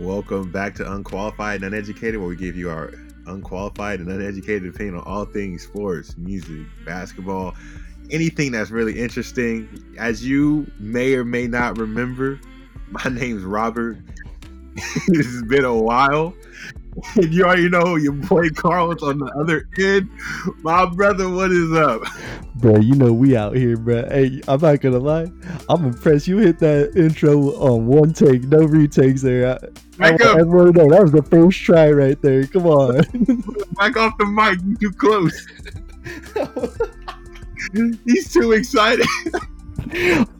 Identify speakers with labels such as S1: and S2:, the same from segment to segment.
S1: Welcome back to Unqualified and Uneducated, where we give you our unqualified and uneducated opinion on all things sports, music, basketball, anything that's really interesting. As you may or may not remember, my name's Robert. this has been a while. And you already know your boy Carl's on the other end. My brother, what is up?
S2: Bro, you know we out here, bro. Hey, I'm not gonna lie. I'm impressed. You hit that intro on um, one take, no retakes there. I, I, I know that was the first try right there. Come on.
S1: Back off the mic. You too close. He's too excited.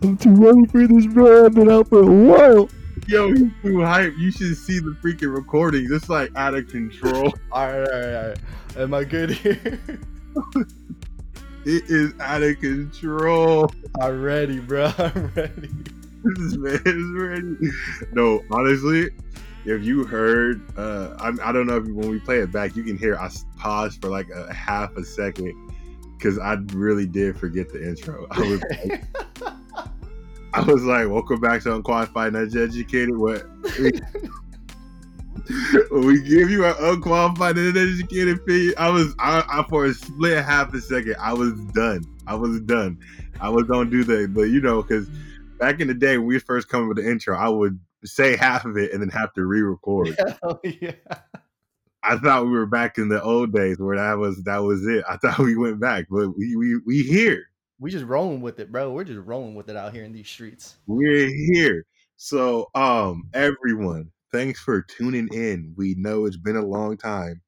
S2: I'm too ready for this, bro. I've been out for a while.
S1: Yo, he's too hype. You should see the freaking recording. It's like out of control.
S2: all right, all right, all right. Am I good here?
S1: it is out of control.
S2: I'm ready, bro. I'm ready.
S1: This man is ready. No, honestly, if you heard, uh, I, I don't know if when we play it back, you can hear I paused for like a half a second because I really did forget the intro. I was like, I was like, welcome back to Unqualified and Uneducated. What? when we give you an unqualified and uneducated opinion, I was, I, I, for a split half a second, I was done. I was done. I was gonna do that, but you know, because back in the day when we first come with the intro, I would say half of it and then have to re-record. Hell oh, yeah. I thought we were back in the old days where that was that was it. I thought we went back, but we we we here.
S2: We just rolling with it, bro. We're just rolling with it out here in these streets.
S1: We're here. So, um, everyone, thanks for tuning in. We know it's been a long time,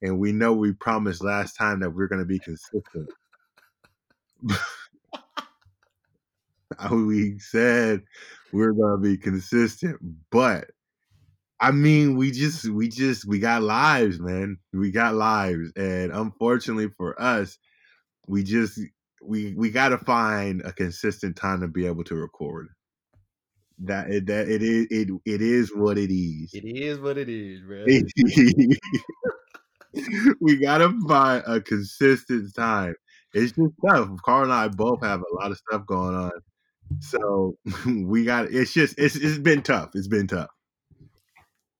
S1: and we know we promised last time that we're going to be consistent. we said we're going to be consistent, but I mean, we just, we just, we got lives, man. We got lives, and unfortunately for us, we just, we, we got to find a consistent time to be able to record. That it, that it is, it, it is what it is.
S2: It is what it is, bro.
S1: we gotta find a consistent time. It's just tough. Carl and I both have a lot of stuff going on, so we got. It's just it's it's been tough. It's been tough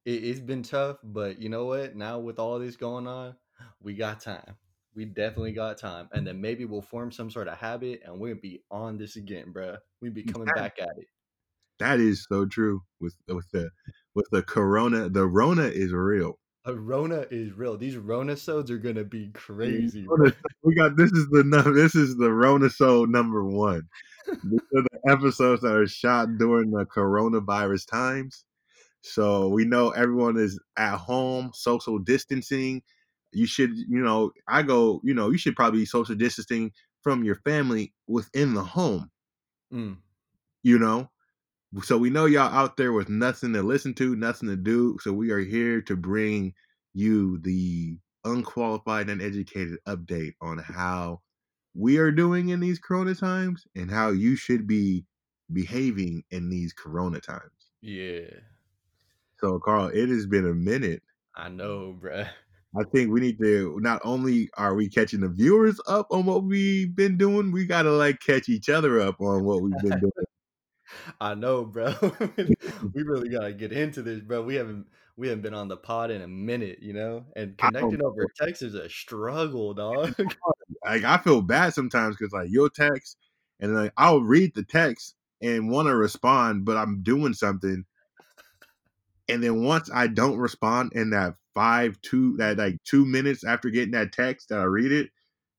S2: it, has been tough, but you know what? Now with all this going on, we got time. We definitely got time, and then maybe we'll form some sort of habit, and we'll be on this again, bro. We'll be coming that, back at it.
S1: That is so true. With with the with the corona, the Rona is real.
S2: A Rona is real. These Rona sods are gonna be crazy.
S1: We got this is the this is the Rona sode number one. These are the episodes that are shot during the coronavirus times. So we know everyone is at home, social distancing. You should, you know, I go, you know, you should probably be social distancing from your family within the home. Mm. You know, so we know y'all out there with nothing to listen to, nothing to do. So we are here to bring you the unqualified and educated update on how we are doing in these corona times and how you should be behaving in these corona times.
S2: Yeah.
S1: So, Carl, it has been a minute.
S2: I know, bruh.
S1: I think we need to not only are we catching the viewers up on what we've been doing, we gotta like catch each other up on what we've been doing.
S2: I know, bro. we really gotta get into this, bro. We haven't we haven't been on the pod in a minute, you know, and connecting over text is a struggle, dog.
S1: like I feel bad sometimes because like you'll text and like I'll read the text and want to respond, but I'm doing something and then once I don't respond in that five, two, that like two minutes after getting that text that I read it,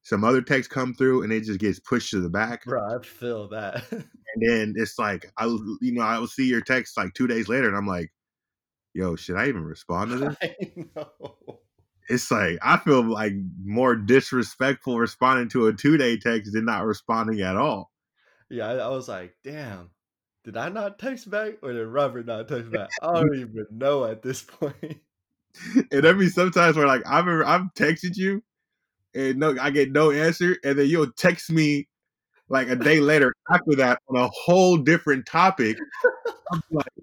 S1: some other text come through and it just gets pushed to the back.
S2: Bro, I feel that.
S1: and then it's like I, you know, I will see your text like two days later, and I'm like, "Yo, should I even respond to this?" I know. It's like I feel like more disrespectful responding to a two day text than not responding at all.
S2: Yeah, I, I was like, "Damn, did I not text back or did Robert not text back? I don't even know at this point.
S1: And there be sometimes where like I've I've texted you and no I get no answer and then you'll text me like a day later after that on a whole different topic. I'll be like,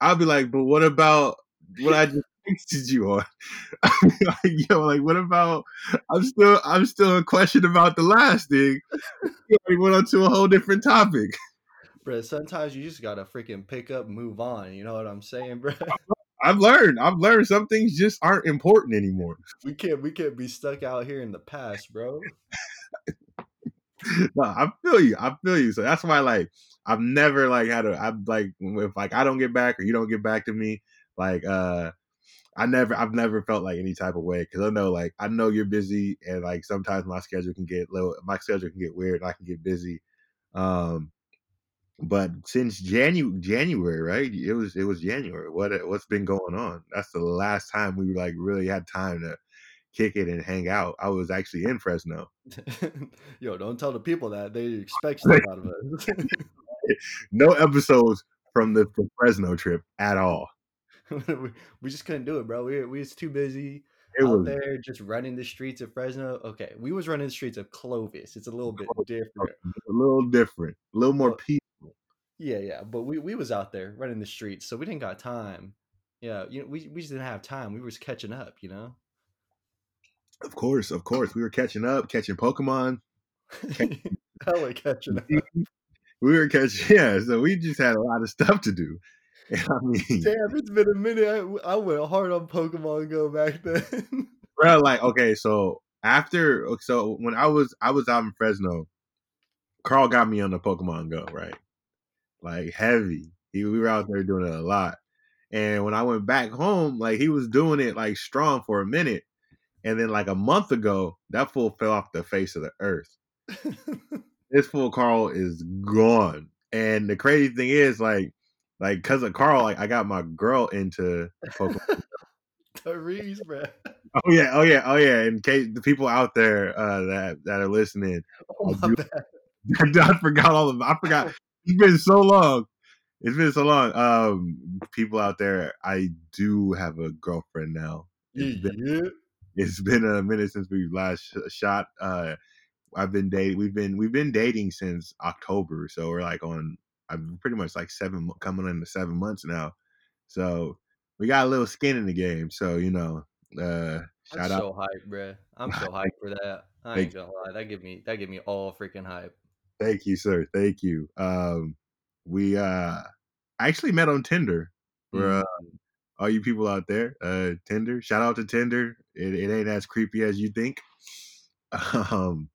S1: I'll be like, but what about what I just texted you on? like, yo, like what about I'm still I'm still in question about the last thing. We went on to a whole different topic
S2: bro. Sometimes you just gotta freaking pick up, move on. You know what I'm saying, bro?
S1: I've learned. I've learned some things just aren't important anymore.
S2: We can't we can't be stuck out here in the past, bro.
S1: no, I feel you. I feel you. So that's why, like, I've never like had a. I'm like, if like I don't get back or you don't get back to me, like, uh, I never, I've never felt like any type of way because I know, like, I know you're busy and like sometimes my schedule can get low. My schedule can get weird and I can get busy. Um, but since January, January, right? It was it was January. What what's been going on? That's the last time we like really had time to kick it and hang out. I was actually in Fresno.
S2: Yo, don't tell the people that they expect stuff out of us.
S1: no episodes from the, the, Fresno trip at all.
S2: we just couldn't do it, bro. We we was too busy it out was, there just running the streets of Fresno. Okay, we was running the streets of Clovis. It's a little bit different.
S1: A little different. A little more peaceful.
S2: Yeah, yeah. But we, we was out there running the streets, so we didn't got time. Yeah, you know, we we just didn't have time. We was catching up, you know.
S1: Of course, of course. We were catching up, catching Pokemon.
S2: Hella catching up.
S1: We were catching, yeah. So we just had a lot of stuff to do. I
S2: mean, damn, it's been a minute. I, I went hard on Pokemon Go back then.
S1: bro, like, okay, so after, so when I was, I was out in Fresno, Carl got me on the Pokemon Go, right? Like heavy. He, we were out there doing it a lot. And when I went back home, like he was doing it like strong for a minute. And then like a month ago, that fool fell off the face of the earth. this fool Carl is gone. And the crazy thing is, like, like because of Carl, like I got my girl into Pokemon.
S2: Therese, bro.
S1: Oh yeah, oh yeah, oh yeah. In case the people out there uh, that that are listening, oh, I, do, I forgot all of. I forgot. It's been so long. It's been so long. Um, people out there, I do have a girlfriend now. It's been, it's been a minute since we last shot. Uh, I've been dating. We've been we've been dating since October, so we're like on. I'm pretty much like seven coming into seven months now. So we got a little skin in the game. So you know, uh,
S2: shout out. I'm out. so hyped, bro. I'm so hyped for that. I ain't gonna lie. That give me that give me all freaking hype.
S1: Thank you, sir. Thank you. Um, we uh actually met on Tinder. We're mm. uh, all you people out there, uh, Tinder. Shout out to Tinder. It, it ain't as creepy as you think. Um,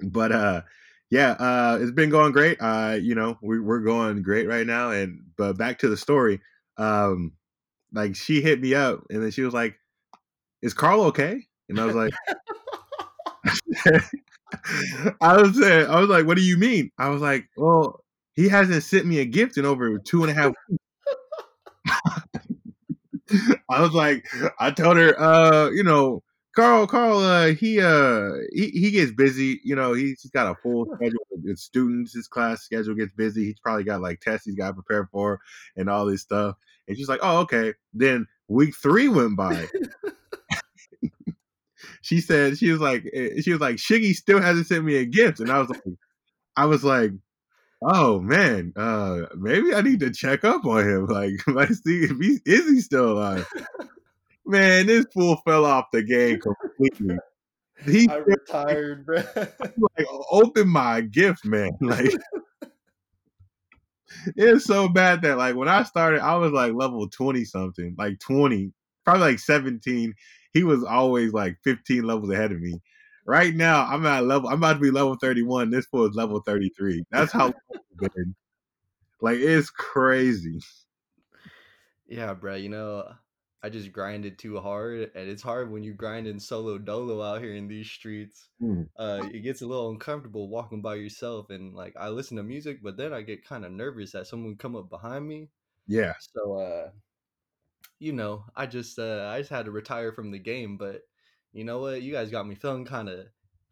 S1: but uh, yeah, uh, it's been going great. Uh, you know, we, we're going great right now. And but back to the story. Um, like she hit me up, and then she was like, "Is Carl okay?" And I was like. I was saying, I was like, "What do you mean?" I was like, "Well, he hasn't sent me a gift in over two and a half weeks." I was like, I told her, uh, you know, Carl, Carl, uh, he uh, he, he gets busy. You know, he's got a full schedule with students. His class schedule gets busy. He's probably got like tests he's got to prepare for and all this stuff. And she's like, oh, okay. Then week three went by. she said she was like, eh, she was like, Shiggy still hasn't sent me a gift, and I was like, I was like, oh man, uh, maybe I need to check up on him. Like, let's see if he is he still alive. man, this fool fell off the game completely.
S2: He I retired, bro.
S1: Like, open my gift, man. Like, it's so bad that like when I started, I was like level twenty something, like twenty, probably like seventeen. He was always like fifteen levels ahead of me. Right now, I'm at level. I'm about to be level 31. This fool is level 33. That's how been. Like it's crazy.
S2: Yeah, bro. You know, I just grinded too hard, and it's hard when you grind in solo dolo out here in these streets. Mm. Uh, it gets a little uncomfortable walking by yourself, and like I listen to music, but then I get kind of nervous that someone come up behind me.
S1: Yeah.
S2: So, uh, you know, I just uh, I just had to retire from the game, but you know what? You guys got me feeling kind of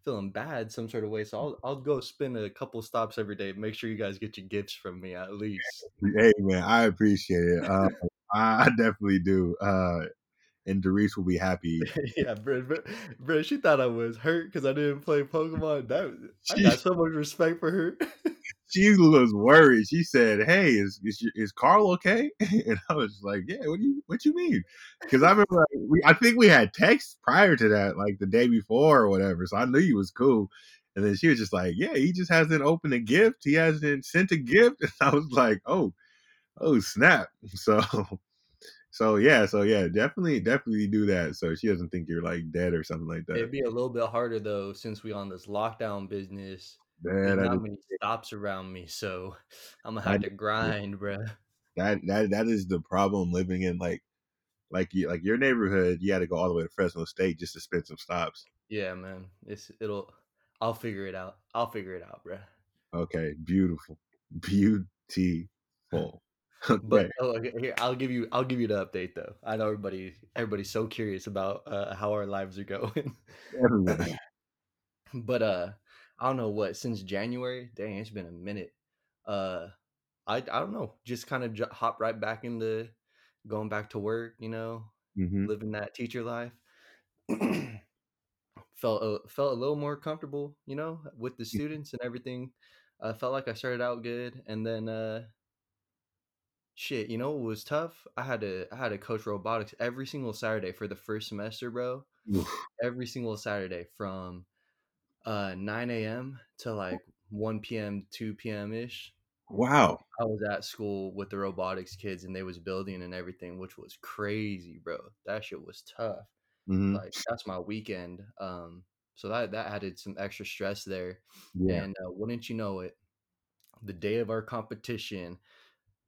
S2: feeling bad some sort of way. So I'll I'll go spend a couple stops every day. Make sure you guys get your gifts from me at least.
S1: Hey man, I appreciate it. Uh, I definitely do. Uh, and Doris will be happy.
S2: yeah, bro, bro, bro, she thought I was hurt because I didn't play Pokemon. That I got so much respect for her.
S1: She was worried. She said, "Hey, is is, is Carl okay?" And I was like, "Yeah, what do you what you mean?" Because I remember like, we, I think we had text prior to that, like the day before or whatever. So I knew he was cool. And then she was just like, "Yeah, he just hasn't opened a gift. He hasn't sent a gift." And I was like, "Oh, oh snap!" So, So yeah, so yeah, definitely, definitely do that so she doesn't think you're like dead or something like that.
S2: It'd be a little bit harder though since we on this lockdown business.
S1: Man,
S2: not
S1: is
S2: many stops around me, so I'm gonna have
S1: that,
S2: to grind, bruh.
S1: that that that is the problem living in like like you like your neighborhood. You had to go all the way to Fresno State just to spend some stops.
S2: Yeah, man. It's it'll. I'll figure it out. I'll figure it out, bruh.
S1: Okay, beautiful, beautiful.
S2: But oh, okay, here I'll give you I'll give you the update though. I know everybody everybody's so curious about uh, how our lives are going.
S1: everyone.
S2: but uh I don't know what since January. Dang, it's been a minute. Uh, I I don't know. Just kind of j- hop right back into going back to work. You know,
S1: hmm
S2: living that teacher life. felt a, felt a little more comfortable. You know, with the students and everything. I felt like I started out good, and then uh, shit. You know, it was tough. I had to I had to coach robotics every single Saturday for the first semester, bro. Every single Saturday from uh 9 a.m. to like 1 p.m. 2 p.m. ish.
S1: Wow.
S2: I was at school with the robotics kids and they was building and everything, which was crazy, bro. That shit was tough.
S1: hmm
S2: Like that's my weekend. Um, so that that added some extra stress there.
S1: Yeah.
S2: And uh, wouldn't you know it, the day of our competition,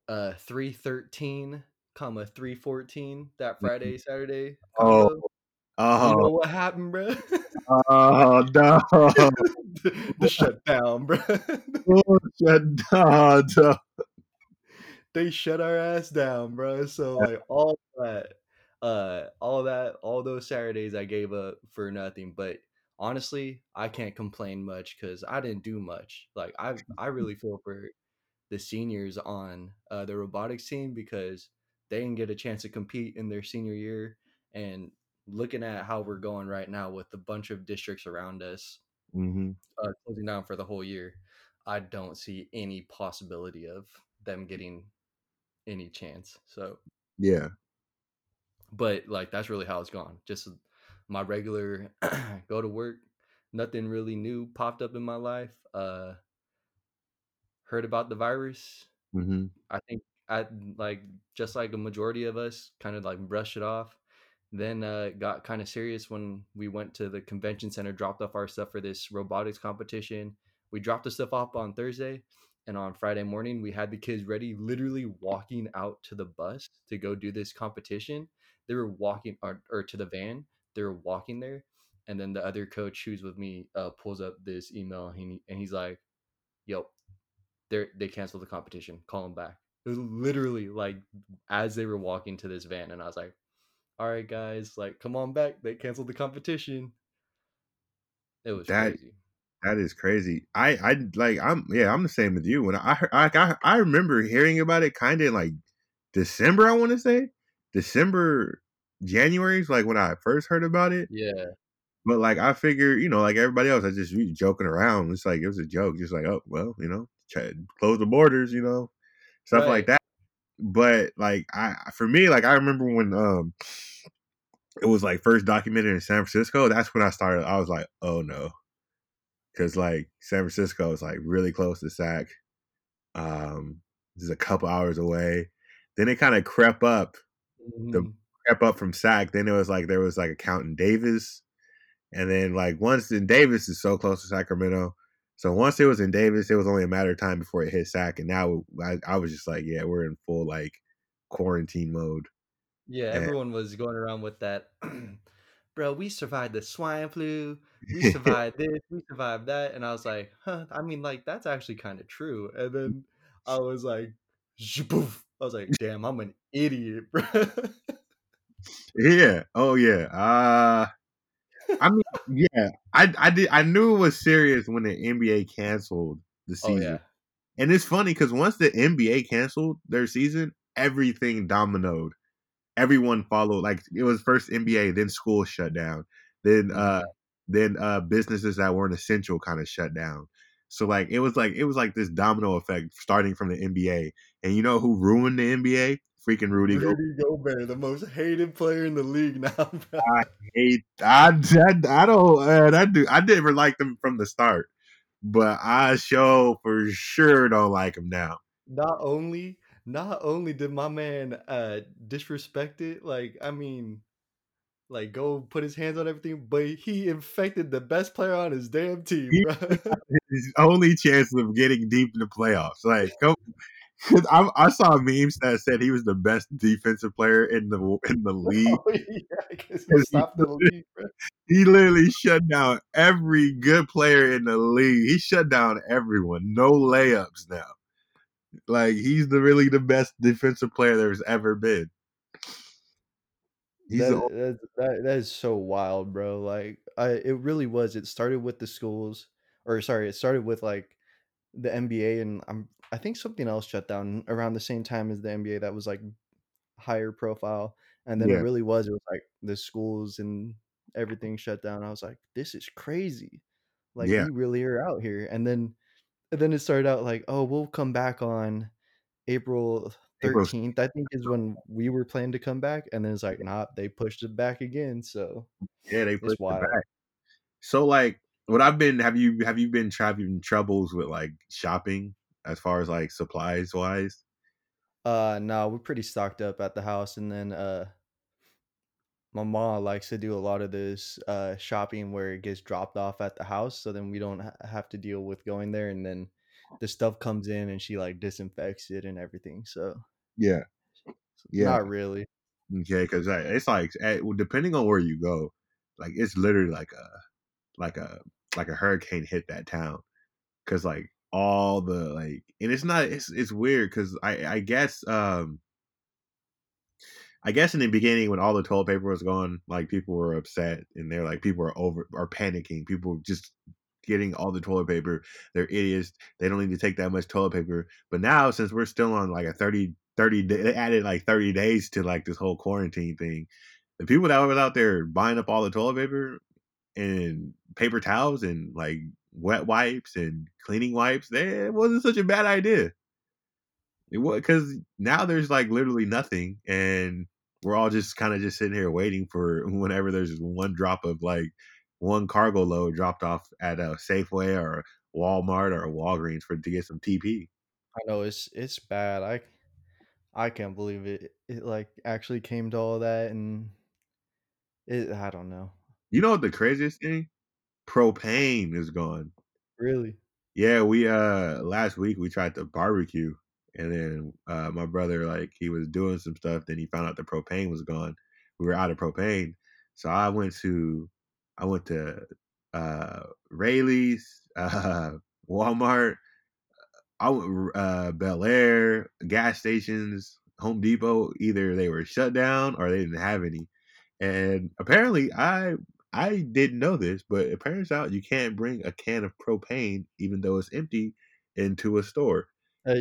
S2: uh, three thirteen, comma three fourteen, that Friday Saturday
S1: Oh.
S2: combo.
S1: Oh.
S2: You know what happened, bro?
S1: oh no.
S2: the, the shutdown, bro.
S1: Bullshit. No, no.
S2: they shut our ass down, bro. So like all that, uh, all that, all those Saturdays I gave up for nothing. But honestly, I can't complain much because I didn't do much. Like I, I really feel for the seniors on uh, the robotics team because they didn't get a chance to compete in their senior year. And looking at how we're going right now with a bunch of districts around us
S1: hmm
S2: uh, closing down for the whole year, I don't see any possibility of them getting any chance. So,
S1: Yeah.
S2: but like that's really how it's gone. Just my regular go to work, nothing really new popped up in my life. Uh heard about the virus.
S1: hmm
S2: I think I like just like a majority of us kind of like brushed it off. Then uh got kind of serious when we went to the convention center, dropped off our stuff for this robotics competition. We dropped the stuff off on Thursday and on Friday morning we had the kids ready literally walking out to the bus to go do this competition. They were walking or, or to the van. They were walking there and then the other coach who's with me uh pulls up this email and, he, and he's like, "Yo, they they canceled the competition. Call them back. It was literally like as they were walking to this van, and I was like, "All right, guys, like come on back. They canceled the competition." It was
S1: That
S2: crazy.
S1: that is crazy. I I like I'm yeah I'm the same with you. When I I I, I remember hearing about it kind of like December. I want to say December, January is like when I first heard about it.
S2: Yeah,
S1: But like I figure, you know, like everybody else, I just joking around. It's like it was a joke, just like oh well, you know, try, close the borders, you know, stuff like
S2: Right.
S1: that. But like I, for me, like I remember when um it was like first documented in San Francisco. That's when I started. I was like, oh no, because like San Francisco is like really close to Sac. Um, just a couple hours away. Then it kind of crept up, the
S2: Mhm.
S1: crept up from Sac. Then it was like there was like a count in Davis, and then like once in Davis is so close to Sacramento. So once it was in Davis, it was only a matter of time before it hit Sac, and now I, I was just like, yeah, we're in full like quarantine mode.
S2: yeah.
S1: And
S2: Everyone was going around with that. Bro, we survived the swine flu. We survived this. We survived that. And I was like, huh. I mean, like that's actually kind of true. And then I was like, poof. I was like, damn, I'm an idiot, bro.
S1: yeah, oh yeah. Uh I mean, yeah, I I did I knew it was serious when the NBA canceled the
S2: oh
S1: season.
S2: yeah.
S1: And it's funny because once the NBA canceled their season, everything dominoed. Everyone followed. Like it was first NBA, then school shut down, then uh then uh businesses that weren't essential kind of shut down. So like it was like it was like this domino effect starting from the NBA. And you know who ruined the NBA? Freaking Rudy Gobert.
S2: Rudy Gobert, the most hated player in the league now. Bro.
S1: I hate I, I, I don't uh, I do I never liked him from the start, but I show for sure don't like him now.
S2: Not only not only did my man uh disrespect it, like I mean, like go put his hands on everything, but he infected the best player on his damn team, bro.
S1: his only chance of getting deep in the playoffs. Like, come, I, I saw memes that said he was the best defensive player in the in the oh, league.
S2: oh yeah, he the league.
S1: He literally shut down every good player in the league. He shut down everyone. No layups now. Like he's the really the best defensive player there's ever been.
S2: That,
S1: the
S2: that that that is so wild, bro. Like I it really was. It started with the schools or sorry, it started with like the NBA and I'm I think something else shut down around the same time as the NBA that was like higher profile. And then it really was it was like the schools and everything shut down. I was like, this is crazy. Like
S1: yeah
S2: we really are out here. And then and then it started out like, oh, we'll come back on April 13th, I think is when we were planning to come back. And then it's like, nah, they pushed it back again. So
S1: yeah they pushed it back. So like what I've been have you have you been having troubles with like shopping as far as like supplies wise?
S2: Uh no, we're pretty stocked up at the house. And then uh my mom likes to do a lot of this uh shopping where it gets dropped off at the house. So then we don't ha- have to deal with going there. And then the stuff comes in and she like disinfects it and everything. So
S1: Yeah yeah
S2: not really.
S1: okay because it's like eh, depending on where you go, like it's literally like a like a like a hurricane hit that town because like all the like and it's not it's it's weird because I I guess um I guess in the beginning when all the toilet paper was gone, like people were upset and they're like people are over are panicking. People just getting all the toilet paper. They're idiots. They don't need to take that much toilet paper. But now since we're still on like a 30 30 day, they added like 30 days to like this whole quarantine thing. The people that was out there buying up all the toilet paper and paper towels and like wet wipes and cleaning wipes, they, it wasn't such a bad idea. It was because now there's like literally nothing, and we're all just kind of just sitting here waiting for whenever there's one drop of like one cargo load dropped off at a Safeway or Walmart or Walgreens for to get some TP.
S2: I know it's it's bad. I I can't believe it. It like actually came to all that and it I don't know.
S1: You know what the craziest thing? Propane is gone.
S2: Really?
S1: Yeah, we uh last week we tried to barbecue and then uh my brother like he was doing some stuff, then he found out the propane was gone. We were out of propane. So I went to I went to uh Raley's, uh Walmart, I went uh Bel Air, gas stations, Home Depot, either they were shut down or they didn't have any. And apparently I I didn't know this, but it turns out you can't bring a can of propane, even though it's empty, into a store.
S2: Uh,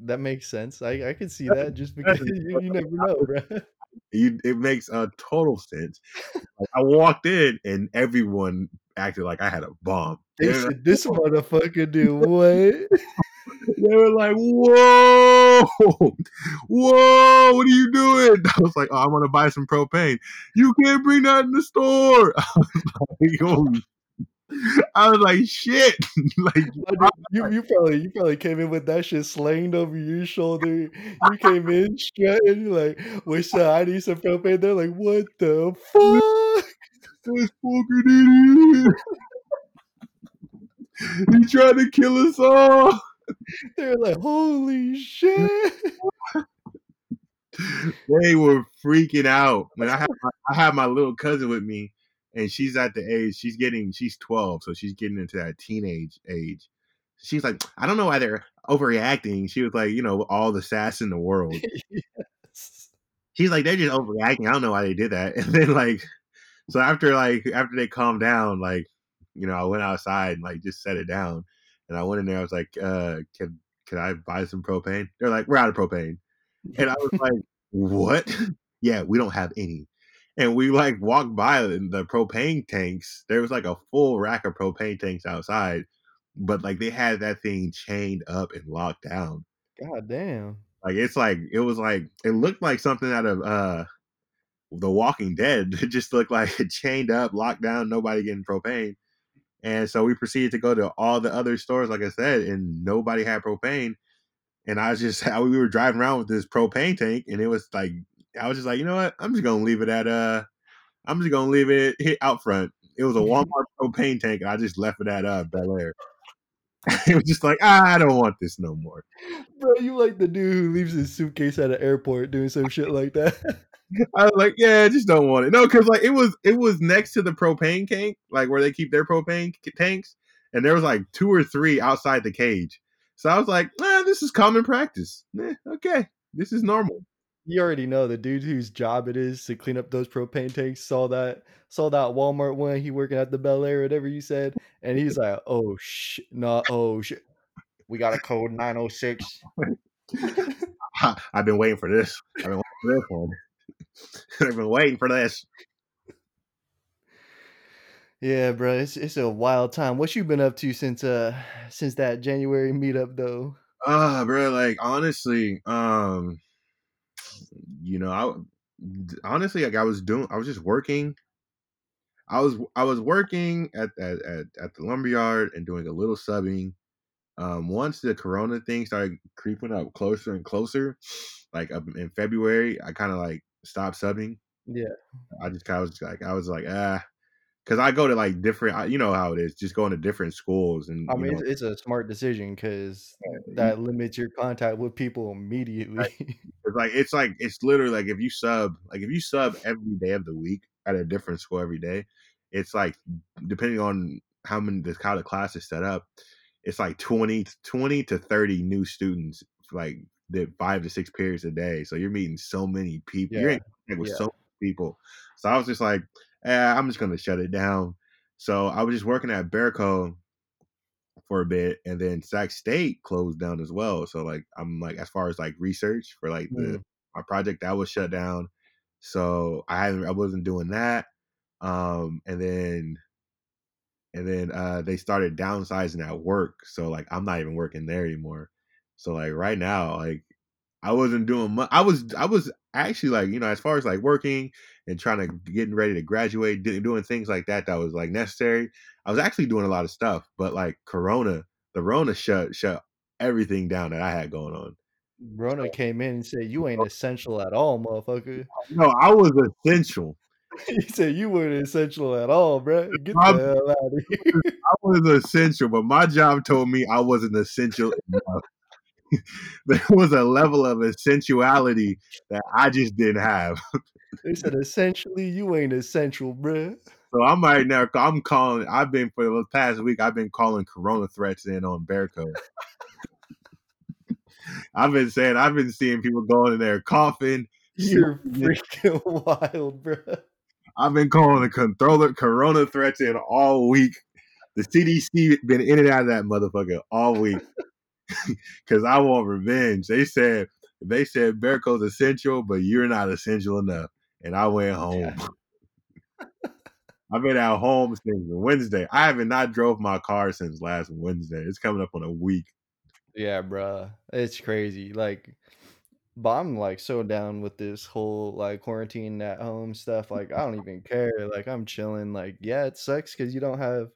S2: that makes sense. I I can see that just because you, you never know, bro.
S1: You, it makes a total sense. Like, I walked in and everyone acted like I had a bomb. They
S2: They
S1: were, like,
S2: said this motherfucker do what?
S1: They were like, "Whoa, whoa, what are you doing?" I was like, "Oh, I want to buy some propane." You can't bring that in the store. I was like, "Holy I was like, shit. like,
S2: Oh, you you probably you probably came in with that shit slanged over your shoulder. You came in strutting like, "What's up? I need some propane." They're like, "What the fuck?"
S1: this fucking idiot. he tried to kill us all.
S2: They're like, "Holy shit!"
S1: They were freaking out. When I have my, I have my little cousin with me, and she's at the age she's getting she's twelve, so she's getting into that teenage age. She's like, I don't know why they're overreacting. She was like, you know, all the sass in the world.
S2: yes.
S1: She's like, they're just overreacting. I don't know why they did that. And then like, so after like after they calmed down, like, you know, I went outside and like just set it down, and I went in there. I was like, uh, can can I buy some propane? They're like, we're out of propane, and I was like, what? yeah, we don't have any. And we like walked by the, the propane tanks. There was like a full rack of propane tanks outside, but like they had that thing chained up and locked down.
S2: God damn.
S1: Like it's like it was like it looked like something out of uh The Walking Dead. It just looked like it chained up, locked down, nobody getting propane. And so we proceeded to go to all the other stores, like I said, and nobody had propane. and I was just how we were driving around with this propane tank, and it was like I was just like, you know what? I'm just gonna leave it at uh, I'm just gonna leave it hit out front. It was a Walmart propane tank, and I just left it at uh Bel Air. it was just like ah, I don't want this no more.
S2: Bro, you like the dude who leaves his suitcase at an airport doing some shit like that.
S1: I was like, yeah, I just don't want it. No, because like it was it was next to the propane tank, like where they keep their propane tanks, and there was like two or three outside the cage. So I was like, ah, this is common practice. Eh, okay, this is normal.
S2: You already know the dude whose job it is to clean up those propane tanks saw that saw that Walmart one. He working at the Bel Air, whatever you said, and he's like, "Oh shit, no, oh shit, we got a code nine oh six.
S1: I've been waiting for this. I've been waiting for this one. I've been waiting for this.
S2: Yeah, bro, it's it's a wild time. What you been up to since uh since that January meetup though?
S1: Ah, uh, bro, like honestly, um, you know, I honestly like I was doing, I was just working. I was I was working at at at, at the lumberyard and doing a little subbing. Um, once the Corona thing started creeping up closer and closer, like in February, I kind of like stopped subbing.
S2: Yeah,
S1: I just kind of was like I was like ah, because I go to like different, you know how it is, just going to different schools, and
S2: I mean,
S1: know,
S2: it's, a smart decision because that limits your contact with people immediately.
S1: It's like it's like it's literally like if you sub, like if you sub every day of the week at a different school every day, it's like depending on how many the how the class is set up, it's like 20, 20 to thirty new students, like the five to six periods a day. So you're meeting so many people. Yeah. You're in contact with yeah. so many people. So I was just like eh, I'm just gonna shut it down. So I was just working at Bearco for a bit, and then Sac State closed down as well. So like I'm like as far as like research for like the mm. my project that was shut down. So I hadn't I wasn't doing that. Um and then and then uh they started downsizing at work. So like I'm not even working there anymore. So like right now, like I wasn't doing much. I was I was actually like you know as far as like working and trying to getting ready to graduate, doing things like that that was like necessary. I was actually doing a lot of stuff, but like Corona, the Rona shut shut everything down that I had going on.
S2: Rona came in and said, "You ain't essential at all, motherfucker."
S1: No, I was essential.
S2: he said you weren't essential at all, bro. Get the hell out of here. I
S1: was essential, but my job told me I wasn't essential enough. there was a level of essentiality that I just didn't have.
S2: they said essentially you ain't essential, bruh.
S1: So I'm right now. I'm calling. I've been for the past week. I've been calling Corona threats in on Bearco. I've been saying. I've been seeing people going in there coughing.
S2: You're freaking wild, bro.
S1: I've been calling the controller Corona threats in all week. The CDC been in and out of that motherfucker all week because I want revenge. They said they said Bearco's essential, but you're not essential enough, and I went home. Yeah. I've been at home since Wednesday. I haven't not drove my car since last Wednesday. It's coming up on a week.
S2: Yeah, bro, it's crazy. Like, but I'm like so down with this whole like quarantine at home stuff. Like, I don't even care. Like, I'm chilling. Like, yeah, it sucks because you don't have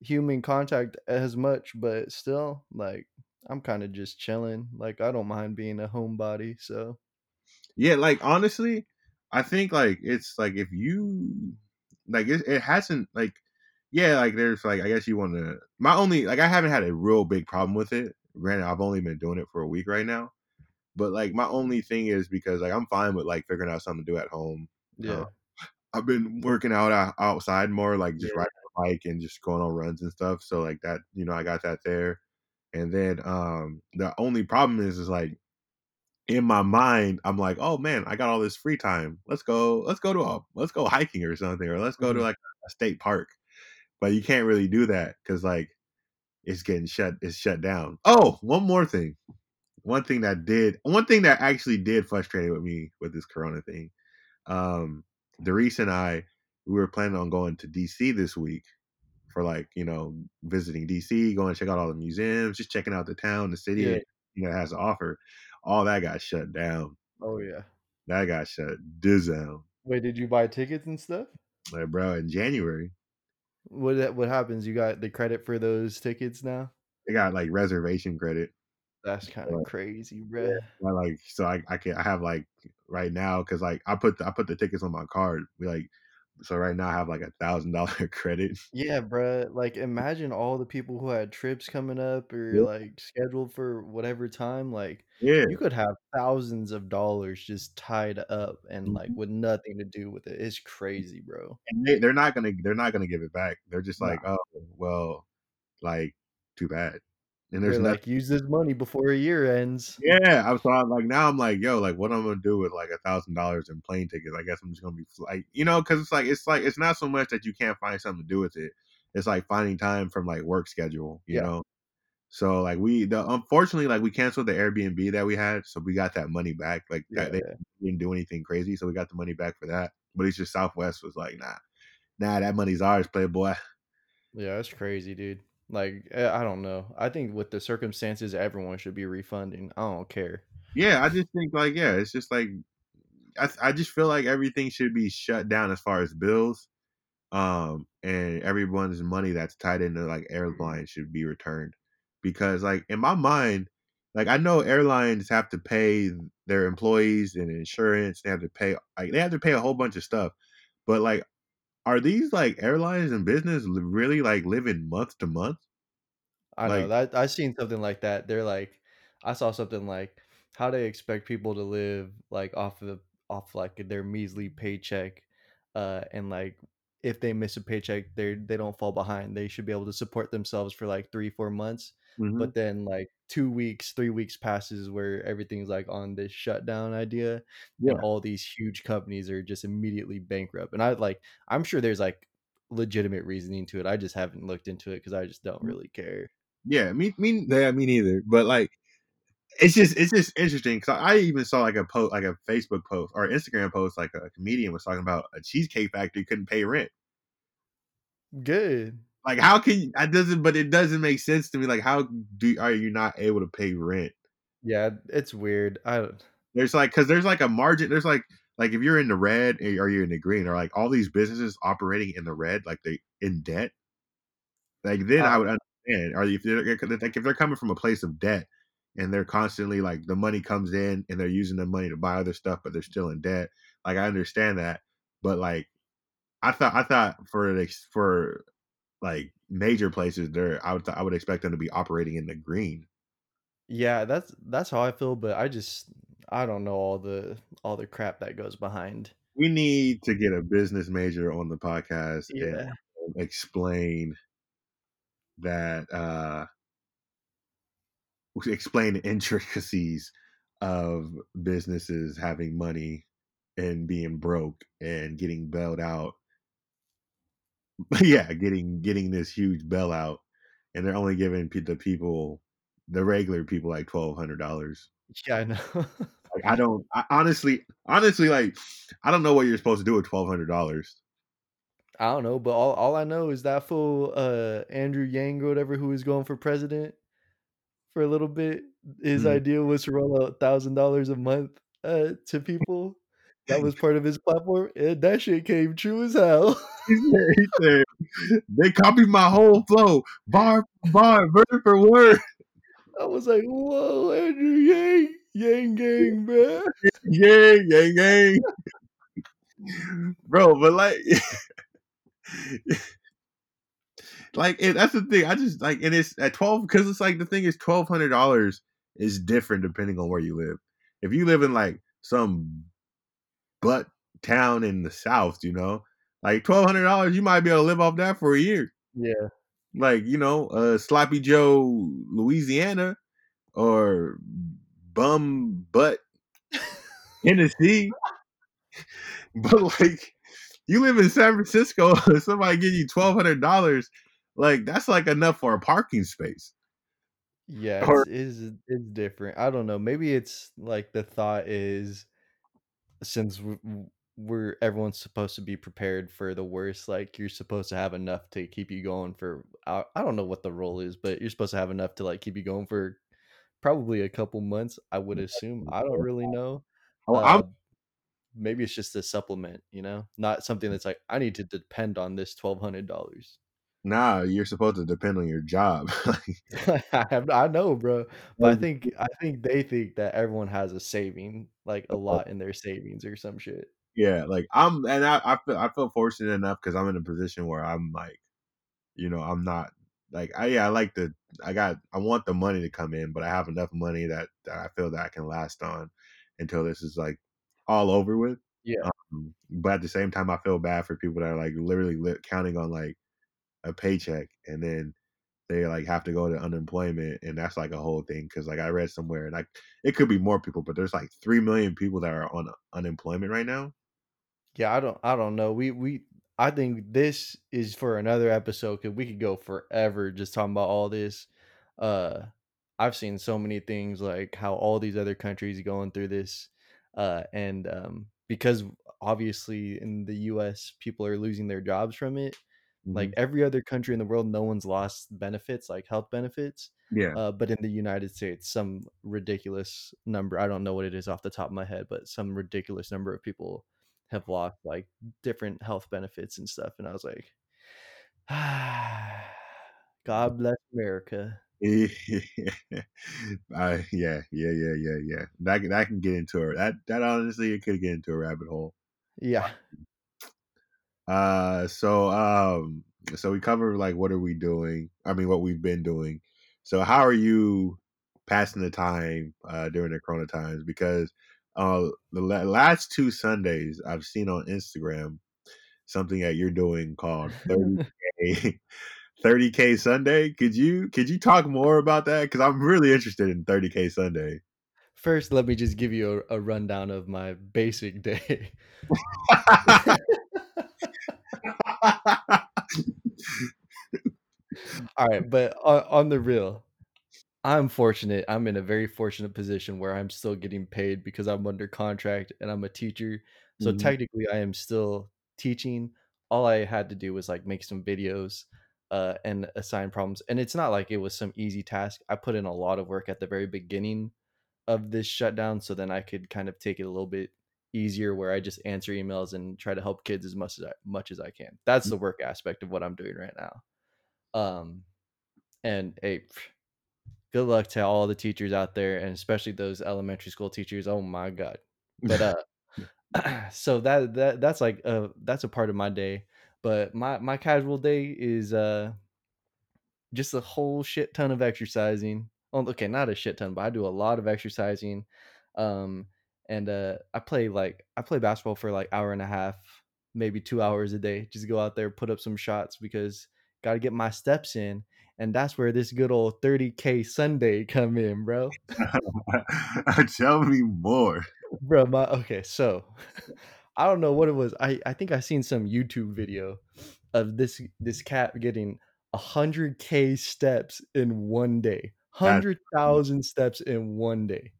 S2: human contact as much, but still, like I'm kind of just chilling. Like I don't mind being a homebody. So
S1: yeah, like honestly, I think like it's like if you like it, it hasn't like yeah like there's like I guess you want to my only like I haven't had a real big problem with it. Granted, I've only been doing it for a week right now, but like my only thing is because like I'm fine with like figuring out something to do at home.
S2: Yeah. Uh,
S1: I've been working out outside more, like just yeah. riding bike and just going on runs and stuff. So like that, you know, I got that there. And then um the only problem is is like in my mind, I'm like, oh man, I got all this free time. Let's go, let's go to a let's go hiking or something, or let's go mm-hmm. to like a state park. But you can't really do that because like it's getting shut, it's shut down. Oh, one more thing. One thing that did one thing that actually did frustrate with me with this corona thing. Um Derice and I we were planning on going to DC this week for like you know visiting DC, going to check out all the museums, just checking out the town, the city, yeah. you know, has to offer. All that got shut down.
S2: Oh yeah,
S1: that got shut down.
S2: Wait, did you buy tickets and stuff?
S1: Like, bro, in January.
S2: What what happens? You got the credit for those tickets now?
S1: They got like reservation credit.
S2: That's kinda
S1: But
S2: crazy,
S1: yeah, like so I I can I have like right now because like I put the, I put the tickets on my card. We like so right now I have like a thousand dollar credit.
S2: Yeah, bro. like, imagine all the people who had trips coming up or,
S1: Yeah,
S2: like, scheduled for whatever time, like,
S1: yeah.
S2: you could have thousands of dollars just tied up and, like,
S1: Mhm.
S2: with nothing to do with it. It's crazy, bro.
S1: And they, they're not gonna they're not gonna give it back. They're just like,
S2: Nah.
S1: oh well, like too bad. And there's nothing.
S2: like, "Use this money before a year ends."
S1: Yeah, I was so I'm like now I'm like, yo, like what am I'm gonna do with like a thousand dollars in plane tickets? I guess I'm just gonna be like, you know, because it's like it's like it's not so much that you can't find something to do with it. It's like finding time from like work schedule, you
S2: Yeah.
S1: know. So like we the unfortunately like we canceled the Airbnb that we had, so we got that money back. Like
S2: Yeah,
S1: that they
S2: yeah.
S1: didn't do anything crazy, so we got the money back for that. But it's just Southwest was like, nah, nah, that money's ours, playboy.
S2: Yeah, that's crazy, dude. Like, eh, I don't know. I think with the circumstances, everyone should be refunding. I don't care.
S1: Yeah, I just think like yeah, it's just like I I just feel like everything should be shut down as far as bills um and everyone's money that's tied into like airlines should be returned because like in my mind like i know airlines have to pay their employees and insurance they have to pay like they have to pay a whole bunch of stuff but like are these like airlines and business really like living month to month
S2: I know
S1: like
S2: that I seen something like that. They're like, I saw something like how they expect people to live like off of off like their measly paycheck, uh, and like if they miss a paycheck, they they don't fall behind. They should be able to support themselves for like three four months.
S1: Hmm
S2: But then like two weeks, three weeks passes where everything's like on this shutdown idea, and all these huge companies are just immediately bankrupt. And I like, I'm sure there's like legitimate reasoning to it. I just haven't looked into it because I just don't really care.
S1: yeah me me yeah me neither but like it's just it's just interesting because I even saw like a post like a Facebook post or Instagram post like a comedian was talking about a cheesecake factory couldn't pay rent.
S2: Good.
S1: Like how can you, that doesn't but it doesn't make sense to me. Like how do are you not able to pay rent?
S2: Yeah, it's weird. I don't
S1: There's like because there's like a margin. There's like like if you're in the red eh, or you're in the green or like all these businesses operating in the red like they in debt. Like then
S2: I
S1: I would understand. Or if they're like if they're coming from a place of debt and they're constantly like the money comes in and they're using the money to buy other stuff, but they're still in debt. Like I understand that, but like I thought I thought for like for like major places there I would I would expect them to be operating in the green.
S2: yeah, that's that's how I feel, but I just I don't know all the all the crap that goes behind.
S1: We need to get a business major on the podcast and
S2: Yeah.
S1: explain that uh explain the intricacies of businesses having money and being broke and getting bailed out. yeah, getting getting this huge bailout, and they're only giving the people, the regular people, like twelve hundred dollars.
S2: Yeah, I know.
S1: Like I don't, I, honestly, honestly, like I don't know what you're supposed to do with twelve hundred dollars.
S2: I don't know, but all all I know is that fool uh Andrew Yang or whatever who was going for president for a little bit, his
S1: Mm.
S2: idea was to roll out $1,000 a month uh to people. That was part of his platform, and that shit came true as hell.
S1: He said, he said, they copied my whole flow, bar for bar, word for word.
S2: I was like, "Whoa, Andrew Yang, Yang gang, bruh."
S1: Yeah, yeah, yeah. Bro, but like, like and that's the thing. I just like, and it's at twelve because it's like the thing is twelve hundred dollars is different depending on where you live. If you live in like some butt town in the south, you know, like twelve hundred dollars, you might be able to live off that for a year.
S2: Yeah.
S1: Like you know, uh, Sloppy Joe, Louisiana, or bum butt Tennessee. But like, you live in San Francisco, somebody give you twelve hundred dollars, like that's like enough for a parking space.
S2: Yeah, it's
S1: Or
S2: is it's different. I don't know, maybe it's like the thought is since w w we're everyone's supposed to be prepared for the worst, like, you're supposed to have enough to keep you going for I I don't know what the role is, but you're supposed to have enough to, like, keep you going for probably a couple months, I would assume. I don't really know.
S1: oh, I'm
S2: Uh, maybe it's just a supplement, you know? Not something that's like, "I need to depend on this $1,200."
S1: Nah, you're supposed to depend on your job.
S2: I have I know, bro, but I think I think they think that everyone has a saving, like, a lot in their savings or some shit.
S1: Yeah, like I'm, and I, I feel I feel fortunate enough because I'm in a position where I'm like, you know, I'm not like I yeah I like the I got I want the money to come in, but I have enough money that, that I feel that I can last on until this is like all over with.
S2: Yeah.
S1: Um, but at the same time, I feel bad for people that are like literally li- counting on like a paycheck and then they like have to go to unemployment and that's like a whole thing because like I read somewhere like it could be more people, but there's like three million people that are on unemployment right now.
S2: Yeah, I don't I don't know. We we I think this is for another episode because we could go forever just talking about all this. Uh I've seen so many things like how all these other countries going through this. Uh and um because obviously in the US people are losing their jobs from it. Like
S1: hmm
S2: every other country in the world, no one's lost benefits like health benefits.
S1: Yeah.
S2: Uh, but in the United States, some ridiculous number, I don't know what it is off the top of my head, but some ridiculous number of people have lost like different health benefits and stuff. And I was like, God bless America.
S1: Yeah, yeah, yeah, yeah, yeah. That can- that can get into it. That that honestly, it could get into a rabbit hole.
S2: Yeah.
S1: Uh, so um, so we covered like what are we doing? I mean, what we've been doing. So how are you passing the time uh during the Corona times? Because uh, the la- last two Sundays I've seen on Instagram something that you're doing called 30k 30k Sunday. Could you could you talk more about that? Because I'm really interested in 30k Sunday.
S2: First, let me just give you a, a rundown of my basic day. All right, but on, on the real, I'm fortunate. I'm in a very fortunate position where I'm still getting paid because I'm under contract and I'm a teacher. So
S1: Mhm,
S2: technically, I am still teaching. All I had to do was like make some videos uh, and assign problems. And it's not like it was some easy task. I put in a lot of work at the very beginning of this shutdown so then I could kind of take it a little bit easier where I just answer emails and try to help kids as much as I, much as I can. That's the work aspect of what I'm doing right now. Um, and hey, good luck to all the teachers out there and especially those elementary school teachers. Oh my god. But uh so that that that's like uh that's a part of my day. But my my casual day is uh just a whole shit ton of exercising. Oh okay not a shit ton but i do a lot of exercising. Um and uh i play like i play basketball for like hour and a half maybe two hours a day just go out there put up some shots because gotta get my steps in and that's where this good old 30k Sunday come in, bro.
S1: Tell me more.
S2: bro, my okay, so I don't know what it was. I I think I seen some YouTube video of this this cat getting 100k steps in one day. 100,000 steps in one day.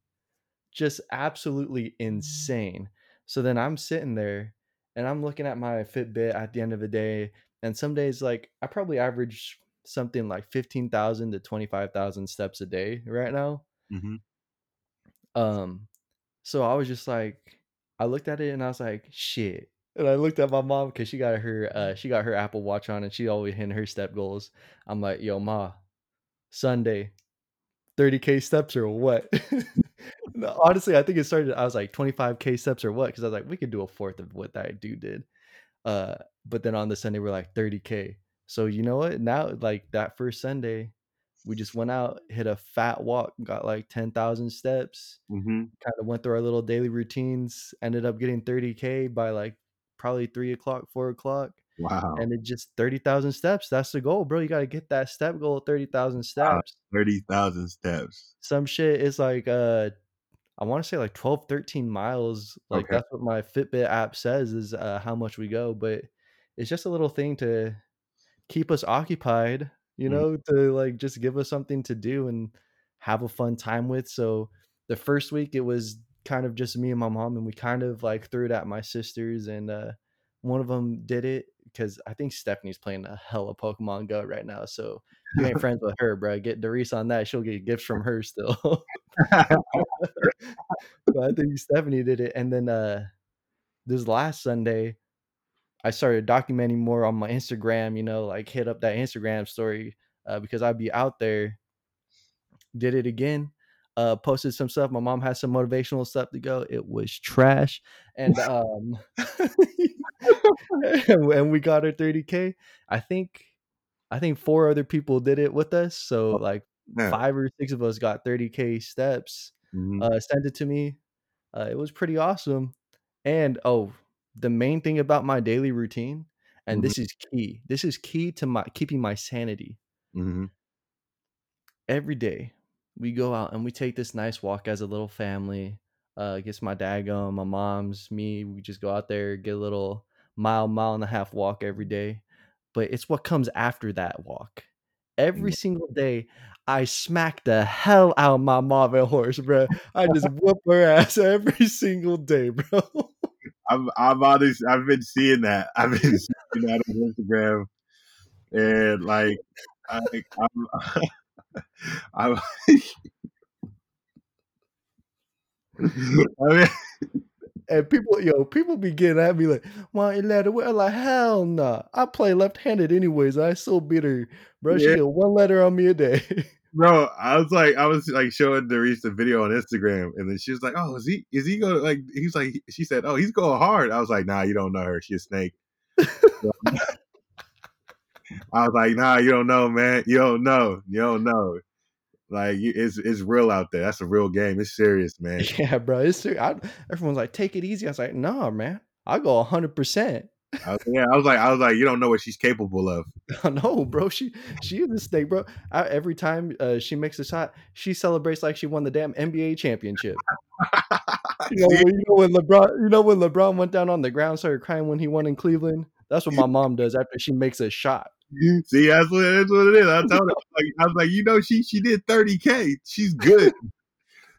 S2: Just absolutely insane. So then I'm sitting there and I'm looking at my Fitbit at the end of the day and some days like I probably average something like 15,000 to 25,000 steps a day right now.
S1: hmm
S2: Um, so I was just like, I looked at it and I was like, shit. And I looked at my mom because she got her uh she got her Apple Watch on and she always hitting her step goals. I'm like, yo, ma, Sunday, 30k steps or what? Honestly, I think it started. I was like 25k steps or what? Because I was like, we could do a fourth of what that dude did. Uh, but then on the Sunday we're like 30k. So you know what? Now, like that first Sunday, we just went out, hit a fat walk, got like 10,000 steps
S1: hmm
S2: kind of went through our little daily routines, ended up getting 30K by like probably three o'clock, four o'clock.
S1: Wow.
S2: And it just 30,000 steps. That's the goal, bro. You got to get that step goal, 30,000
S1: Wow.
S2: steps.
S1: 30,000 steps.
S2: Some shit is like, uh, I want to say like 12, 13 miles. Like
S1: Okay.
S2: that's what my Fitbit app says is uh, how much we go. But it's just a little thing to keep us occupied, you
S1: Mhm.
S2: know, to like just give us something to do and have a fun time with. So the first week it was kind of just me and my mom and we kind of like threw it at my sisters and uh one of them did it because I think Stephanie's playing a hell of Pokemon Go right now. So you ain't friends with her, bro, get Doris on that. She'll get gifts from her still. but I think Stephanie did it. And then uh this last Sunday, I started documenting more on my Instagram, you know, like hit up that Instagram story uh, because I'd be out there. Did it again. Uh, posted some stuff. My mom had some motivational stuff to go. It was trash, and um, and we got our 30k. I think, I think four other people did it with us. So
S1: Oh,
S2: like
S1: yeah.
S2: five or six of us got 30k steps.
S1: Mhm,
S2: Uh, sent it to me. Uh, it was pretty awesome. And oh, the main thing about my daily routine, and
S1: mhm,
S2: this is key. This is key to my keeping my sanity.
S1: Mm-hmm.
S2: Every day, we go out and we take this nice walk as a little family. Uh, gets my dad going, my mom's, me. We just go out there, get a little mile, mile and a half walk every day. But it's what comes after that walk. Every single day, I smack the hell out of my Marvin horse, bro. I just whoop her ass every single day, bro.
S1: I've I've always I've been seeing that. I've been seeing that on Instagram, and like I, I'm, I'm I mean,
S2: And people, yo, people be getting at me like, "Why you let her?" I'm like, "Hell nah! I play left-handed anyways. I so bitter, bro. She
S1: yeah,
S2: get one letter on me a day."
S1: bro. I was like, I was like showing Doris the video on Instagram, and then she was like, "Oh, is he? Is he going like?" He's like, she said, "Oh, he's going hard." I was like, "Nah, you don't know her. She's a snake." I was like, "Nah, you don't know, man. You don't know. You don't know. Like, you, it's it's real out there. That's a real game. It's serious, man."
S2: yeah, bro. It's ser- I, everyone's like, "Take it easy." I was like, "Nah, man. I go hundred percent."
S1: Yeah, I was like, I was like, you don't know what she's capable of.
S2: no, bro. She she is a snake, bro. I, every time uh, she makes a shot, she celebrates like she won the damn NBA championship. You know, when, you know when LeBron, you know when LeBron went down on the ground, started crying when he won in Cleveland. That's what my mom does after she makes a shot.
S1: See, that's what that's what it is. I told her, I was like, I was like, you know, she she did 30k. She's good.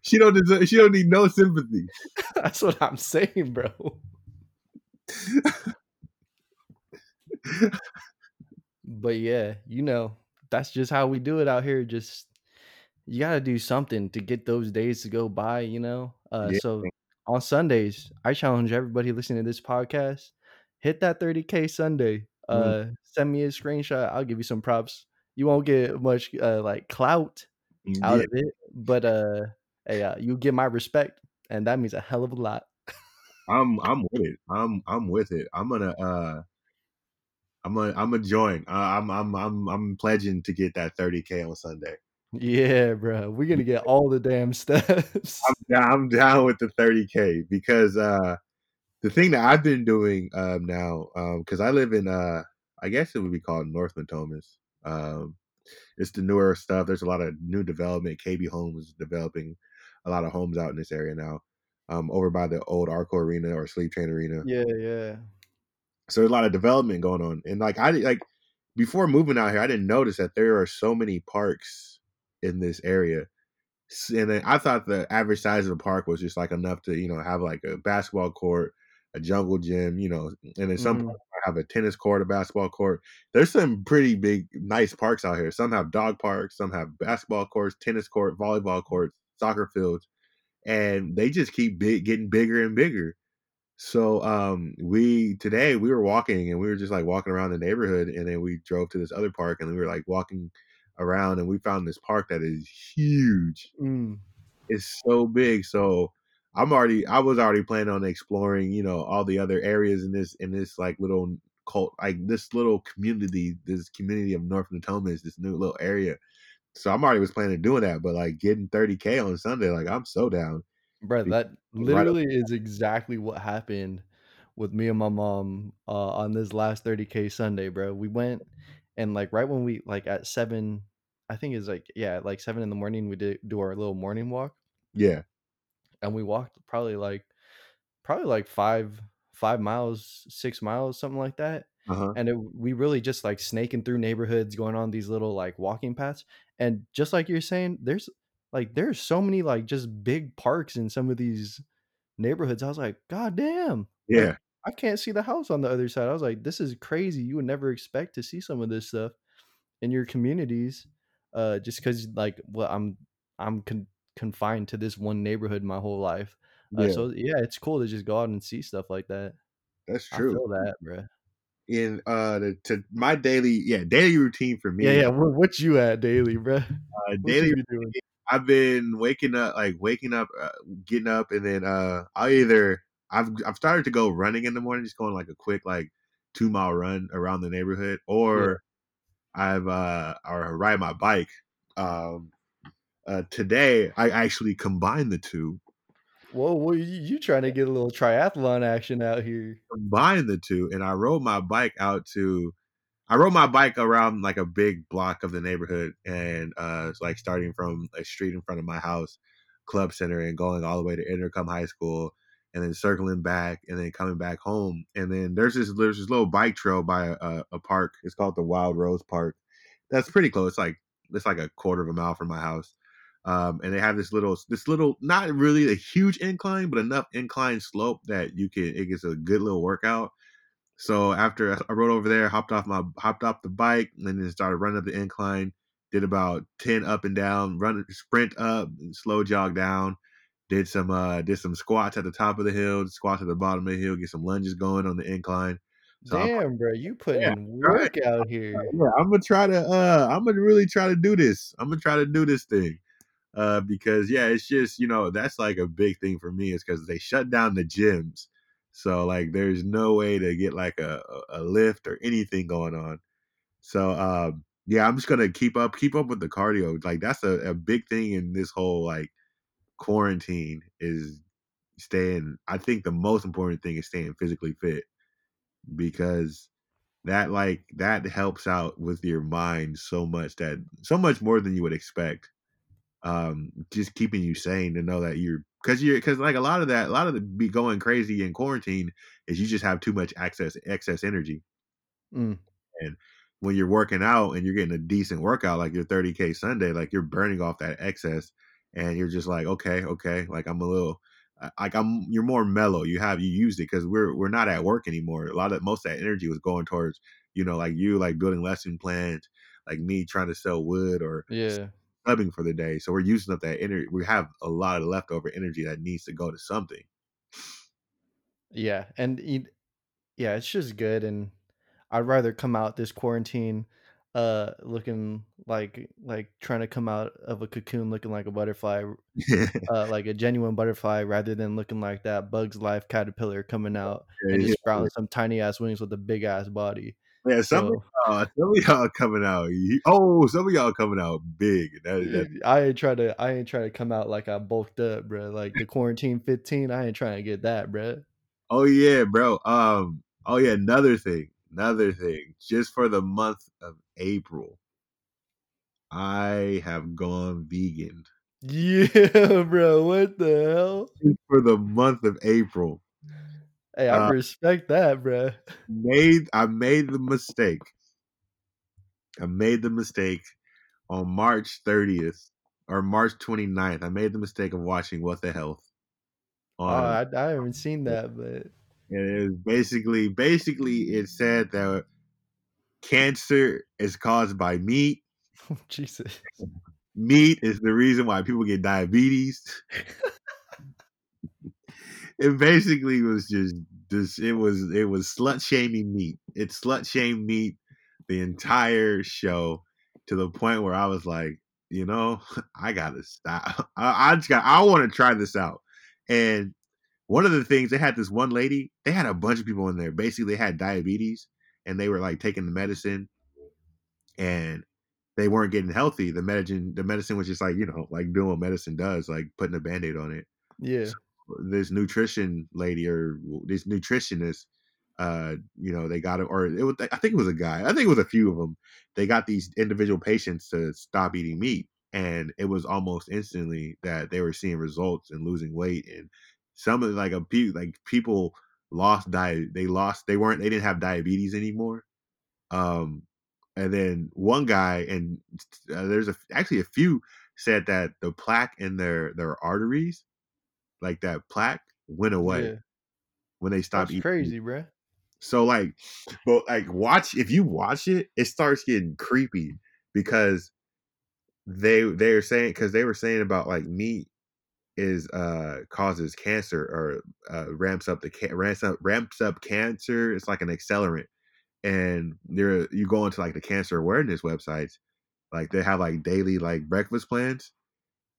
S1: She don't deserve. She don't need no sympathy.
S2: That's what I'm saying, bro. But yeah, you know, that's just how we do it out here. Just you got to do something to get those days to go by, you know? Uh
S1: Yeah.
S2: so on Sundays, I challenge everybody listening to this podcast, hit that 30k Sunday.
S1: Mm,
S2: Uh send me a screenshot. I'll give you some props. You won't get much uh like clout out
S1: yeah.
S2: of it, but uh hey, uh, you get my respect and that means a hell of a lot.
S1: I'm I'm with it. I'm I'm with it. I'm gonna uh I'm gonna I'm gonna join. Uh, I'm I'm I'm I'm pledging to get that 30k on Sunday.
S2: Yeah, bro. We're going to get all the damn steps.
S1: I'm I'm down with the 30k because uh the thing that I've been doing um now um because I live in uh I guess it would be called North Natomas. Um it's the newer stuff. There's a lot of new development. KB Homes developing a lot of homes out in this area now. Um over by the old Arco Arena or Sleep Train Arena.
S2: yeah, yeah.
S1: So there's a lot of development going on. And like I like before moving out here, I didn't notice that there are so many parks in this area. And then I thought the average size of the park was just like enough to, you know, have like a basketball court, a jungle gym, you know, and then some
S2: Mhm.
S1: parks have a tennis court, a basketball court. There's some pretty big, nice parks out here. Some have dog parks, some have basketball courts, tennis court, volleyball courts, soccer fields, and they just keep big, getting bigger and bigger. So um we today we were walking and we were just like walking around the neighborhood and then we drove to this other park and we were like walking around and we found this park that is huge.
S2: Mm.
S1: It's so big. So I'm already I was already planning on exploring, you know, all the other areas in this in this like little cult like this little community, this community of North Natoma is this new little area. So I'm already was planning on doing that, but like getting 30k on Sunday, like I'm so down.
S2: Bro, that
S1: right
S2: literally is exactly what happened with me and my mom uh, on this last 30k Sunday, bro. We went and like right when we like at seven, I think it's like yeah, like seven in the morning, we did do our little morning walk,
S1: yeah.
S2: And we walked probably like probably like five five miles, six miles, something like that.
S1: Uh-huh.
S2: And it, we really just like snaking through neighborhoods, going on these little like walking paths. And just like you're saying, there's like there's so many like just big parks in some of these neighborhoods. I was like, God damn, like
S1: Yeah.
S2: I can't see the house on the other side. I was like, this is crazy. You would never expect to see some of this stuff in your communities, uh, just because like well, I'm I'm con- confined to this one neighborhood my whole life. Uh,
S1: Yeah.
S2: so yeah, it's cool to just go out and see stuff like that.
S1: That's
S2: I
S1: true.
S2: feel that, bro.
S1: in uh the, to my daily yeah daily routine for me.
S2: Yeah, yeah. What, what you at daily, bro?
S1: Uh, daily
S2: doing?
S1: I've been waking up, like waking up, uh, getting up, and then uh, I'll either I've I've started to go running in the morning, just going like a quick like two mile run around the neighborhood, or I've uh or ride my bike. Um, uh, today I actually combined the two,
S2: Whoa, whoa, you, you trying to get a little triathlon action out here?
S1: combined the two, and I rode my bike out to. I rode my bike around like a big block of the neighborhood, and uh, it's like starting from a street in front of my house, Club Center, and going all the way to Inderkum High School, and then circling back, and then coming back home. And then there's this there's this little bike trail by a, a park. It's called the Wild Rose Park. That's pretty close. It's like it's like a quarter of a mile from my house. Um, and they have this little this little not really a huge incline, but enough incline slope that you can it gets a good little workout. So after I rode over there, hopped off my hopped off the bike, and then started running up the incline. Did about ten up and down, run sprint up, slow jog down. Did some uh did some squats at the top of the hill, squats at the bottom of the hill, get some lunges going on the incline. So I'm,
S2: Damn, bro, you putting
S1: Yeah,
S2: work out here.
S1: yeah, I'm gonna try to uh I'm gonna really try to do this. I'm gonna try to do this thing. Uh because yeah, it's just, you know, that's like a big thing for me is because they shut down the gyms. So like there's no way to get like a, a lift or anything going on. So um yeah, I'm just gonna keep up keep up with the cardio. Like that's a, a big thing in this whole like quarantine is staying I think the most important thing is staying physically fit because that like that helps out with your mind so much that so much more than you would expect um just keeping you sane to know that you're because you're because like a lot of that a lot of the be going crazy in quarantine is you just have too much access excess energy
S2: Mm.
S1: and when you're working out and you're getting a decent workout like your 30k sunday like you're burning off that excess and you're just like okay okay like i'm a little uh, like i'm you're more mellow you have you used it because we're we're not at work anymore a lot of most of that energy was going towards you know like you like building lesson plans like me trying to sell wood or
S2: Yeah.
S1: For the day so we're using up that energy we have a lot of leftover energy that needs to go to something
S2: Yeah, and yeah, it's just good, and I'd rather come out this quarantine, uh, looking like like trying to come out of a cocoon looking like a butterfly, uh, like a genuine butterfly, rather than looking like that Bugs Life caterpillar coming out and
S1: yeah,
S2: just sprouting some tiny ass wings with a big ass body.
S1: Yeah some, of y'all, some of y'all coming out oh some of y'all coming out big that, that
S2: I ain't trying to I ain't trying to come out like I bulked up, bro. Like the quarantine fifteen, I ain't trying to get that, bro.
S1: Oh yeah, bro. Um. Oh yeah. Another thing. Another thing. Just for the month of April, I have gone vegan.
S2: Yeah, bro. What the hell?
S1: For the month of April,
S2: Hey, I
S1: Uh,
S2: respect that, bro.
S1: made I made the mistake. I made the mistake on March 30th or March 29th. I made the mistake of watching What the Health
S2: Oh, I, I haven't seen that, but
S1: it is basically basically it said that cancer is caused by meat.
S2: Jesus.
S1: Meat is the reason why people get diabetes. it basically was just this it was it was slut shaming meat. It slut shamed meat the entire show to the point where I was like, you know, I gotta stop. I, I just got I want to try this out. And one of the things they had this one lady, they had a bunch of people in there. Basically, they had diabetes and they were like taking the medicine and they weren't getting healthy. The medicine the medicine was just like, you know, like doing what medicine does, like putting a band-aid on it
S2: Yeah.
S1: This nutrition lady or this nutritionist uh you know they got it or it was i think it was a guy i think it was a few of them they got these individual patients to stop eating meat and it was almost instantly that they were seeing results and losing weight and some of like a few like people lost diet they lost they weren't they didn't have diabetes anymore um and then one guy and uh, there's a actually a few said that the plaque in their their arteries like that plaque went away
S2: Yeah.
S1: when they stopped
S2: That's
S1: eating.
S2: crazy, bro.
S1: So like, but like watch if you watch it, it starts getting creepy because they they're saying because they were saying about like meat is uh causes cancer or uh ramps up the ca- ramps up ramps up cancer. It's like an accelerant, and there you go into like the cancer awareness websites, like they have like daily like breakfast plans,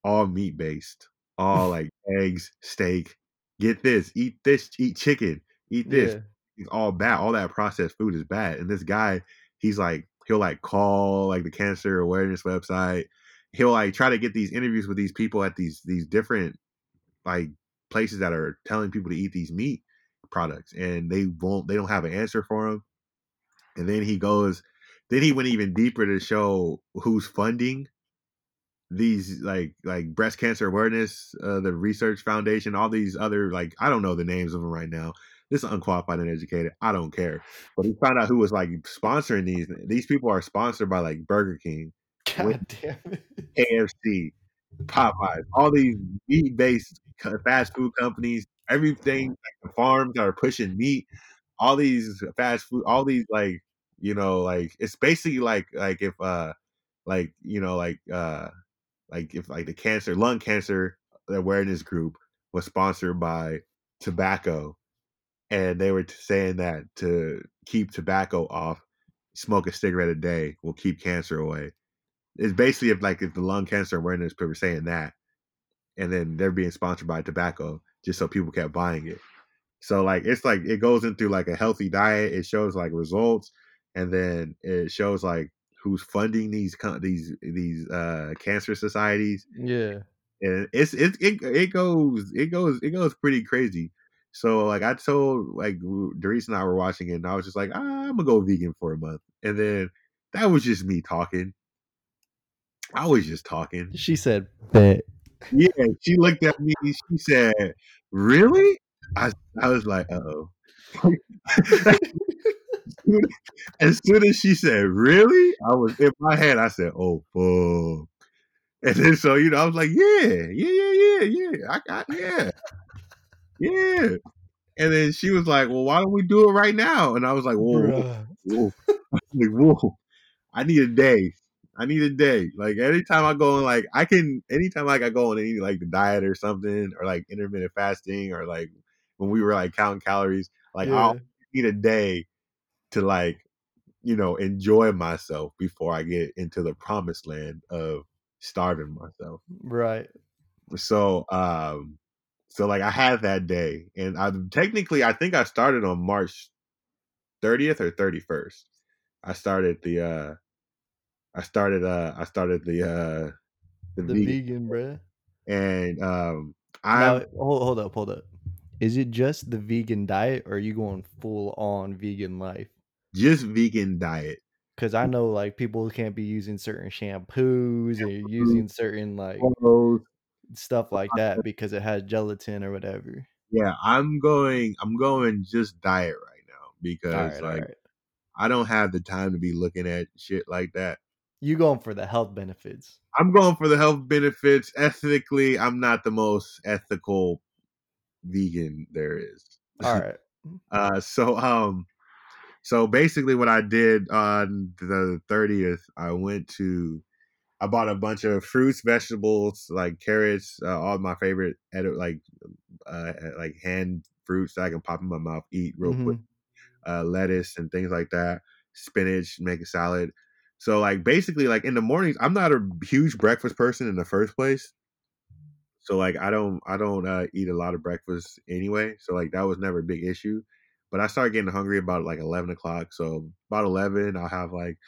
S1: all meat based, all like eggs, steak. Get this, eat this, eat chicken, eat this.
S2: Yeah.
S1: It's all bad. All that processed food is bad. And this guy, he's like, he'll like call like the cancer awareness website. He'll like try to get these interviews with these people at these these different like places that are telling people to eat these meat products, and they won't. They don't have an answer for him. And then he goes, then he went even deeper to show who's funding these like like breast cancer awareness, uh, the research foundation, all these other like I don't know the names of them right now. This is unqualified and educated. I don't care. But he found out who was like sponsoring these. These people are sponsored by like Burger King,
S2: God damn it.
S1: KFC, Popeyes, all these meat based fast food companies, everything like the farms that are pushing meat, all these fast food, all these like you know like it's basically like like if uh like you know like uh like if like the cancer lung cancer awareness group was sponsored by tobacco and they were saying that to keep tobacco off smoke a cigarette a day will keep cancer away. It's basically if like if the lung cancer awareness people were saying that and then they're being sponsored by tobacco just so people kept buying it. So like it's like it goes into like a healthy diet it shows like results and then it shows like who's funding these these these uh cancer societies.
S2: Yeah.
S1: and it's it, it it goes it goes it goes pretty crazy. So like i told like Doris and i were watching it and i was just like ah, i'm gonna go vegan for a month. And then that was just me talking. I was just talking.
S2: She said, bet.
S1: yeah she looked at me she said really? I i was like uh-oh as soon as she said really? I was in my head i said oh fuck. And then so you know i was like yeah yeah yeah yeah yeah i got yeah yeah. And then she was like well why don't we do it right now? And i was like whoa whoa, whoa. like whoa i need a day i need a day. Like anytime i go on like i can anytime like i go on any like the diet or something or like intermittent fasting or like when we were like counting calories like
S2: Yeah.
S1: i'll need a day to like you know enjoy myself before i get into the promised land of starving myself
S2: Right.
S1: so um so like i had that day and i technically i think i started on march 30th or 31st i started the uh i started uh i started the uh the,
S2: The
S1: vegan,
S2: vegan, bruh.
S1: and um i
S2: Now, hold, hold up, hold up. Is it just the vegan diet or are you going full on vegan life?
S1: Just vegan diet
S2: Because I know like people can't be using certain shampoos or using certain like stuff like that because it has gelatin or whatever.
S1: yeah i'm going i'm going just diet right now because
S2: right,
S1: like
S2: right.
S1: i don't have the time to be looking at shit like that
S2: You going for the health benefits.
S1: I'm going for the health benefits. Ethically, I'm not the most ethical vegan there is.
S2: All right.
S1: Uh, so um, so basically, what I did on the 30th, I went to, I bought a bunch of fruits, vegetables, like carrots, uh, all my favorite, edi- like, uh, like hand fruits that I can pop in my mouth, eat real quick.
S2: Mhm.
S1: Uh, lettuce and things like that, spinach, make a salad. So like basically, like in the mornings, I'm not a huge breakfast person in the first place. So like I don't I don't uh, eat a lot of breakfast anyway. So like that was never a big issue. But I started getting hungry about like eleven o'clock. So about eleven, I'll have like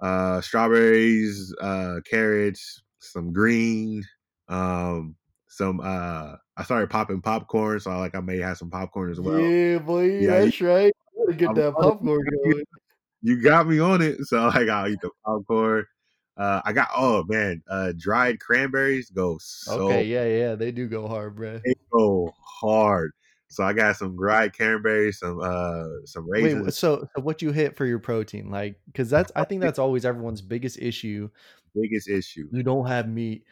S1: uh strawberries, uh carrots, some green, um, some uh I started popping popcorn, so I like I may have some popcorn as well.
S2: yeah, boy,
S1: Yeah,
S2: that's right. Get
S1: I'm
S2: that popcorn going.
S1: You got me on it. So like I'll eat the popcorn. Uh I got oh man, uh dried cranberries go so
S2: Okay, yeah, yeah, they do go hard, bro.
S1: they go hard. So I got some dried cranberries, some uh some raisins.
S2: wh- so so what you hit for your protein? Like, because that's I think that's always everyone's biggest issue.
S1: biggest issue.
S2: You don't have meat.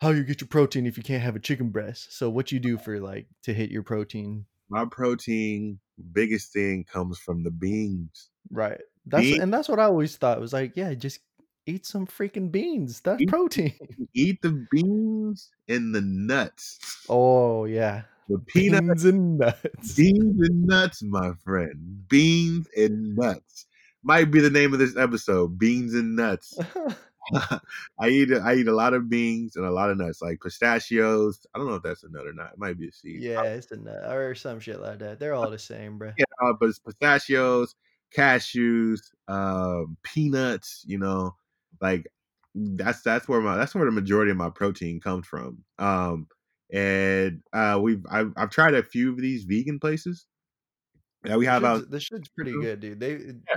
S2: How you get your protein if you can't have a chicken breast? So what you do for like to hit your protein?
S1: My protein biggest thing comes from the beans.
S2: Right. That's
S1: Bean-
S2: and that's what I always thought. It was like, yeah, just eat some freaking beans. That's
S1: Eat-
S2: protein.
S1: Eat the beans and the nuts.
S2: Oh yeah,
S1: The peanuts
S2: beans and nuts.
S1: beans and nuts, my friend. Beans and nuts. might be the name of this episode: beans and nuts. I eat I eat a lot of beans and a lot of nuts, like pistachios. I don't know if that's a nut or not. It might be a seed.
S2: yeah, it's a nut or some shit like that. They're all the same, bro.
S1: Yeah, uh, but it's pistachios, cashews, um, peanuts. You know, like that's that's where my that's where the majority of my protein comes from. Um, and uh, we've I've, I've tried a few of these vegan places. Yeah, we
S2: The
S1: have out.
S2: the shit's pretty good, dude. They
S1: Yeah.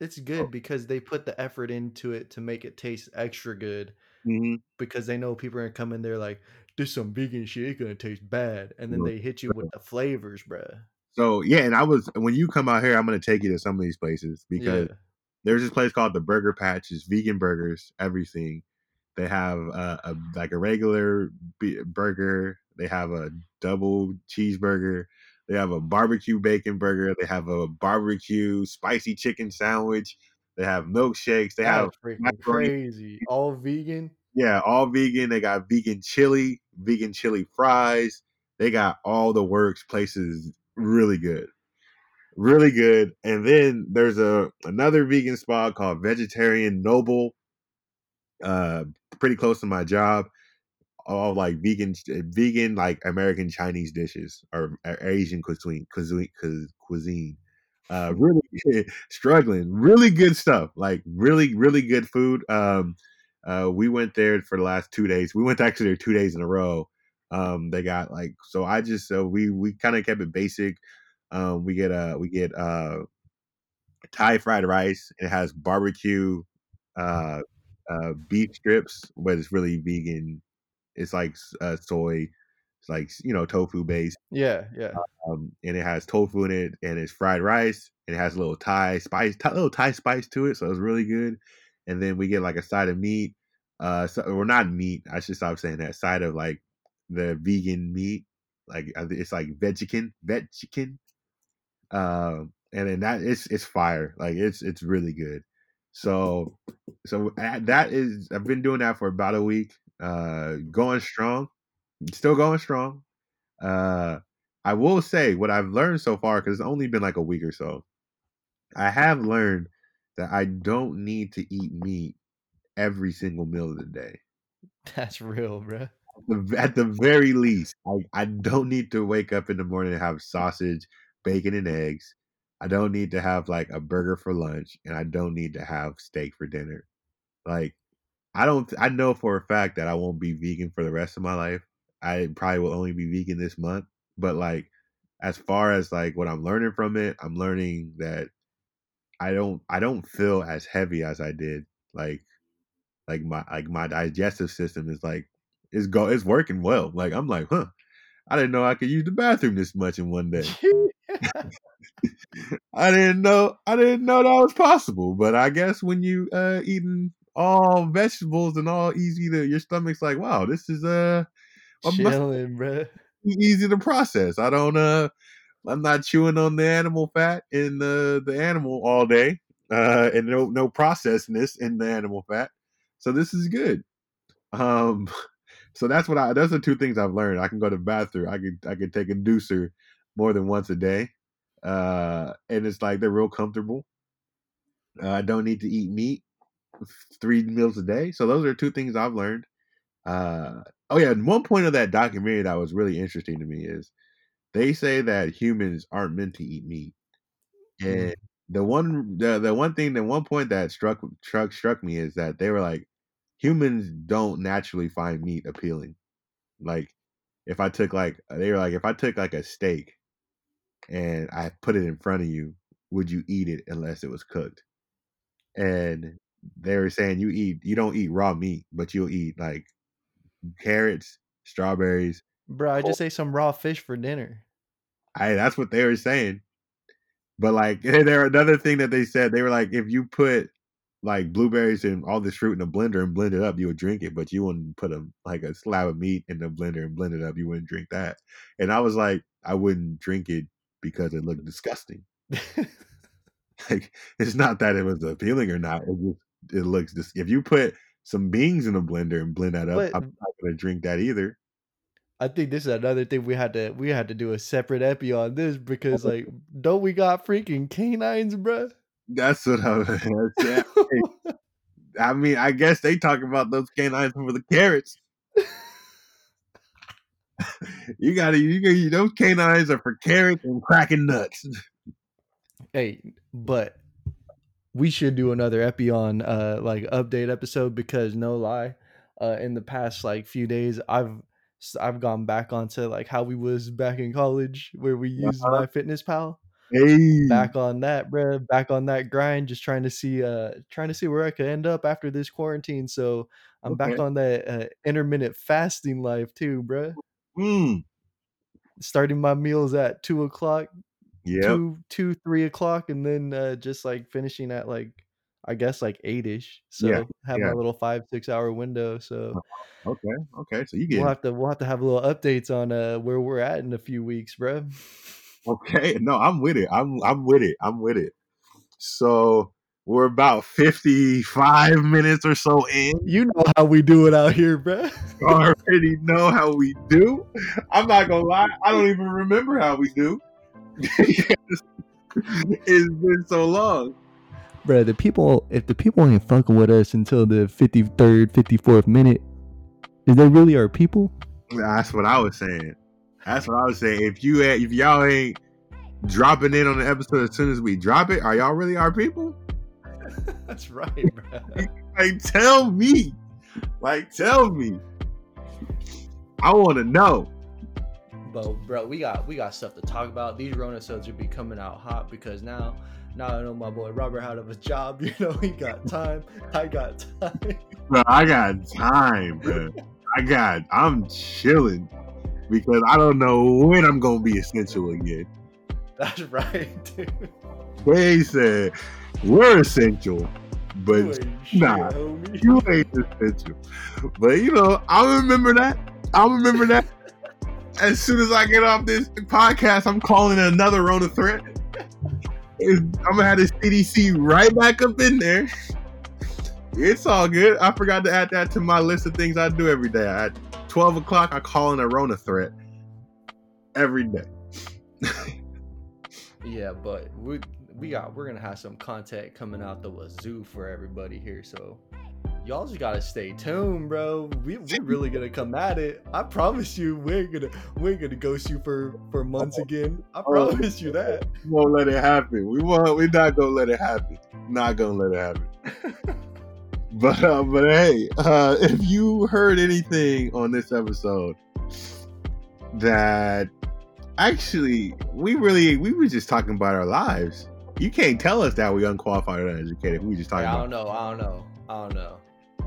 S2: it's good because they put the effort into it to make it taste extra good
S1: Mhm.
S2: because they know people are gonna come in there like this some vegan shit, it's gonna taste bad, and then they hit you with the flavors, bruh.
S1: So yeah, and I was when you come out here, I'm gonna take you to some of these places because
S2: Yeah,
S1: there's this place called the Burger Patch. It's vegan burgers, everything. They have uh, a like a regular b- burger. They have a double cheeseburger. They have a barbecue bacon burger. They have a barbecue spicy chicken sandwich. They have milkshakes. They have
S2: crazy. All vegan.
S1: Yeah, all vegan. They got vegan chili, vegan chili fries. They got all the works. Places really good, really good. And then there's a another vegan spot called Vegetarian Noble. Uh, pretty close to my job. All like vegan, vegan like American Chinese dishes or Asian cuisine, cuisine, cuisine. Uh, really struggling. Really good stuff. Like really, really good food. Um, uh, we went there for the last two days. We went actually there two days in a row. Um, they got like so. I just so we we kind of kept it basic. Um, we get uh we get uh Thai fried rice. It has barbecue, uh, uh, beef strips, but it's really vegan. It's like uh, soy. It's like you know tofu based
S2: Yeah, yeah.
S1: um, and it has tofu in it, and it's fried rice, and it has a little Thai spice, Thai, little Thai spice to it, so it's really good. And then we get like a side of meat, uh, so, or not meat. I should stop saying that. Side of like the vegan meat, like it's like vegican, vegican. Um, and then that it's it's fire, like it's it's really good. So, so that is I've been doing that for about a week, uh, going strong, still going strong. Uh, I will say what I've learned so far because it's only been like a week or so. I have learned that I don't need to eat meat every single meal of the day.
S2: That's real,
S1: bro. At the very least, I, I don't need to wake up in the morning and have sausage, bacon, and eggs. I don't need to have like a burger for lunch, and I don't need to have steak for dinner. Like, I don't. I know for a fact that I won't be vegan for the rest of my life. I probably will only be vegan this month. But like, as far as like what I'm learning from it, I'm learning that I don't. I don't feel as heavy as I did. Like, like my like my digestive system is like is go it's working well. Like I'm like, huh. I didn't know I could use the bathroom this much in one day. I didn't know I didn't know that was possible. But I guess when you uh eating all vegetables and all easy to your stomach's like, wow, this is uh
S2: Chilling, bruh.
S1: be easy to process. I don't uh I'm not chewing on the animal fat in the the animal all day. Uh and no no processedness in the animal fat. So this is good. Um so that's what I those are two things I've learned. I can go to the bathroom. I could I could take a deucer more than once a day. Uh and it's like they're real comfortable. Uh, I don't need to eat meat three meals a day. So those are two things I've learned. Uh oh yeah, and one point of that documentary that was really interesting to me is they say that humans aren't meant to eat meat. And the one the, the one thing the one point that struck struck struck me is that they were like humans don't naturally find meat appealing. Like if I took like they were like if I took like a steak and I put it in front of you, would you eat it unless it was cooked? And they were saying you eat you don't eat raw meat, but you'll eat like carrots, strawberries.
S2: Bro, I just ate some raw fish for dinner.
S1: I that's what they were saying. But like there another thing that they said, they were like, if you put like blueberries and all this fruit in a blender and blend it up, you would drink it, but you wouldn't put a like a slab of meat in the blender and blend it up. You wouldn't drink that. And I was like, I wouldn't drink it because it looked disgusting. Like it's not that it was appealing or not. It just it looks dis- if you put some beans in a blender and blend that up,
S2: But-
S1: I'm not gonna drink that either.
S2: I think this is another thing we had to we had to do a separate epi on this because like don't we got freaking canines, bruh?
S1: That's what I was. Yeah. I mean, I guess they talk about those canines for the carrots. you gotta, you gotta, those canines are for carrots and cracking nuts.
S2: hey, but we should do another epi on uh like update episode because no lie, uh in the past like few days I've I've gone back onto like how we was back in college where we used
S1: Uh-huh.
S2: MyFitnessPal.
S1: Hey,
S2: Back on that, bruh. Back on that grind, just trying to see uh trying to see where I could end up after this quarantine. So I'm back on that uh, intermittent fasting life too, bruh.
S1: Mm,
S2: Starting my meals at two o'clock,
S1: yeah,
S2: two two three o'clock and then uh just like finishing at like i guess like eight-ish so
S1: Yeah,
S2: have
S1: yeah.
S2: my little five six hour window so
S1: okay, okay. So you get we'll
S2: have to we'll have to have a little updates on uh where we're at in a few weeks bro
S1: okay. No, I'm with it. I'm, I'm with it. I'm with it. So we're about fifty-five minutes or so in.
S2: you know how we do it out here bro
S1: You already know how we do. I'm not gonna lie. I don't even remember how we do. it's been so long.
S2: bro the people if the people ain't fucking with us until the 53rd 54th minute is they really our people
S1: That's what I was saying. That's what I was saying. If you if y'all ain't dropping in on the episode as soon as we drop it, are y'all really our people?
S2: that's right bro
S1: Like, tell me. Like, tell me. I want to know.
S2: But bro, we got we got stuff to talk about. These Rona episodes will be coming out hot because now now I know my boy Robert out of a job. You know he got time. I got time.
S1: Bro, I got time, bro. I got. I'm chilling because I don't know when I'm gonna be essential again.
S2: That's right, dude.
S1: They said we're essential, but
S2: You ain't shit,
S1: nah. you ain't essential. But you know, I'll remember that. I'll remember that. As soon as I get off this podcast, I'm calling another Rona threat. I'm gonna have the CDC right back up in there. It's all good. I forgot to add that to my list of things I do every day. At 12 o'clock, I call in a Rona threat every day.
S2: Yeah, but we we got we're gonna have some content coming out the wazoo for everybody here. So y'all just gotta stay tuned, bro. We we really gonna come at it. I promise you, we're gonna we're gonna ghost you for for months again. I promise you that.
S1: We won't let it happen. We won't. We're not gonna let it happen. Not gonna let it happen. But uh, but hey, uh, if you heard anything on this episode that actually we really we were just talking about our lives. You can't tell us that we unqualified or uneducated. We just talking
S2: I
S1: about.
S2: don't know. I don't know. I don't know.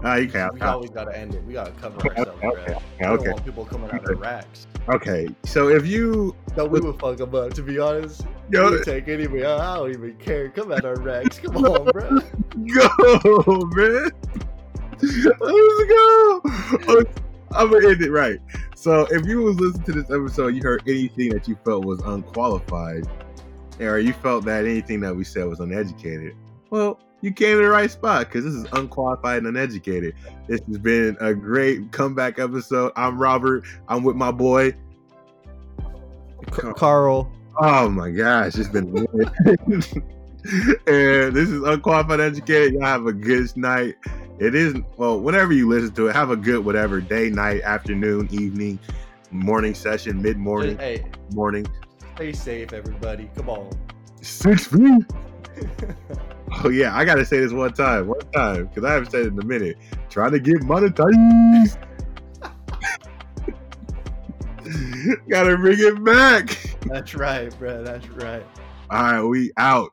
S1: Ah, you can't.
S2: We always gotta end it. We gotta cover
S1: Okay,
S2: ourselves,
S1: okay,
S2: We don't
S1: okay,
S2: want people coming out of racks.
S1: okay. So if you
S2: No, we would fuck them up. To be honest, we
S1: go
S2: would take anyway. I don't even care. Come at our racks. Come on, bro.
S1: go, man. Let's go. Oh, I'm gonna end it right. So, if you was listening to this episode, you heard anything that you felt was unqualified, or you felt that anything that we said was uneducated, well, you came to the right spot because this is unqualified and uneducated. This has been a great comeback episode. I'm Robert. I'm with my boy.
S2: C- Carl.
S1: Oh my gosh, it's been and this is unqualified educated. Y'all have a good night. It is well, whenever you listen to it, have a good whatever day, night, afternoon, evening, morning session, mid morning,
S2: hey,
S1: morning.
S2: Stay safe, everybody. Come on.
S1: Six feet. Oh yeah, I gotta say this one time, one time, because I haven't said it in a minute. Trying to get monetized. gotta bring it back.
S2: That's right, bro. That's right.
S1: All right, we out.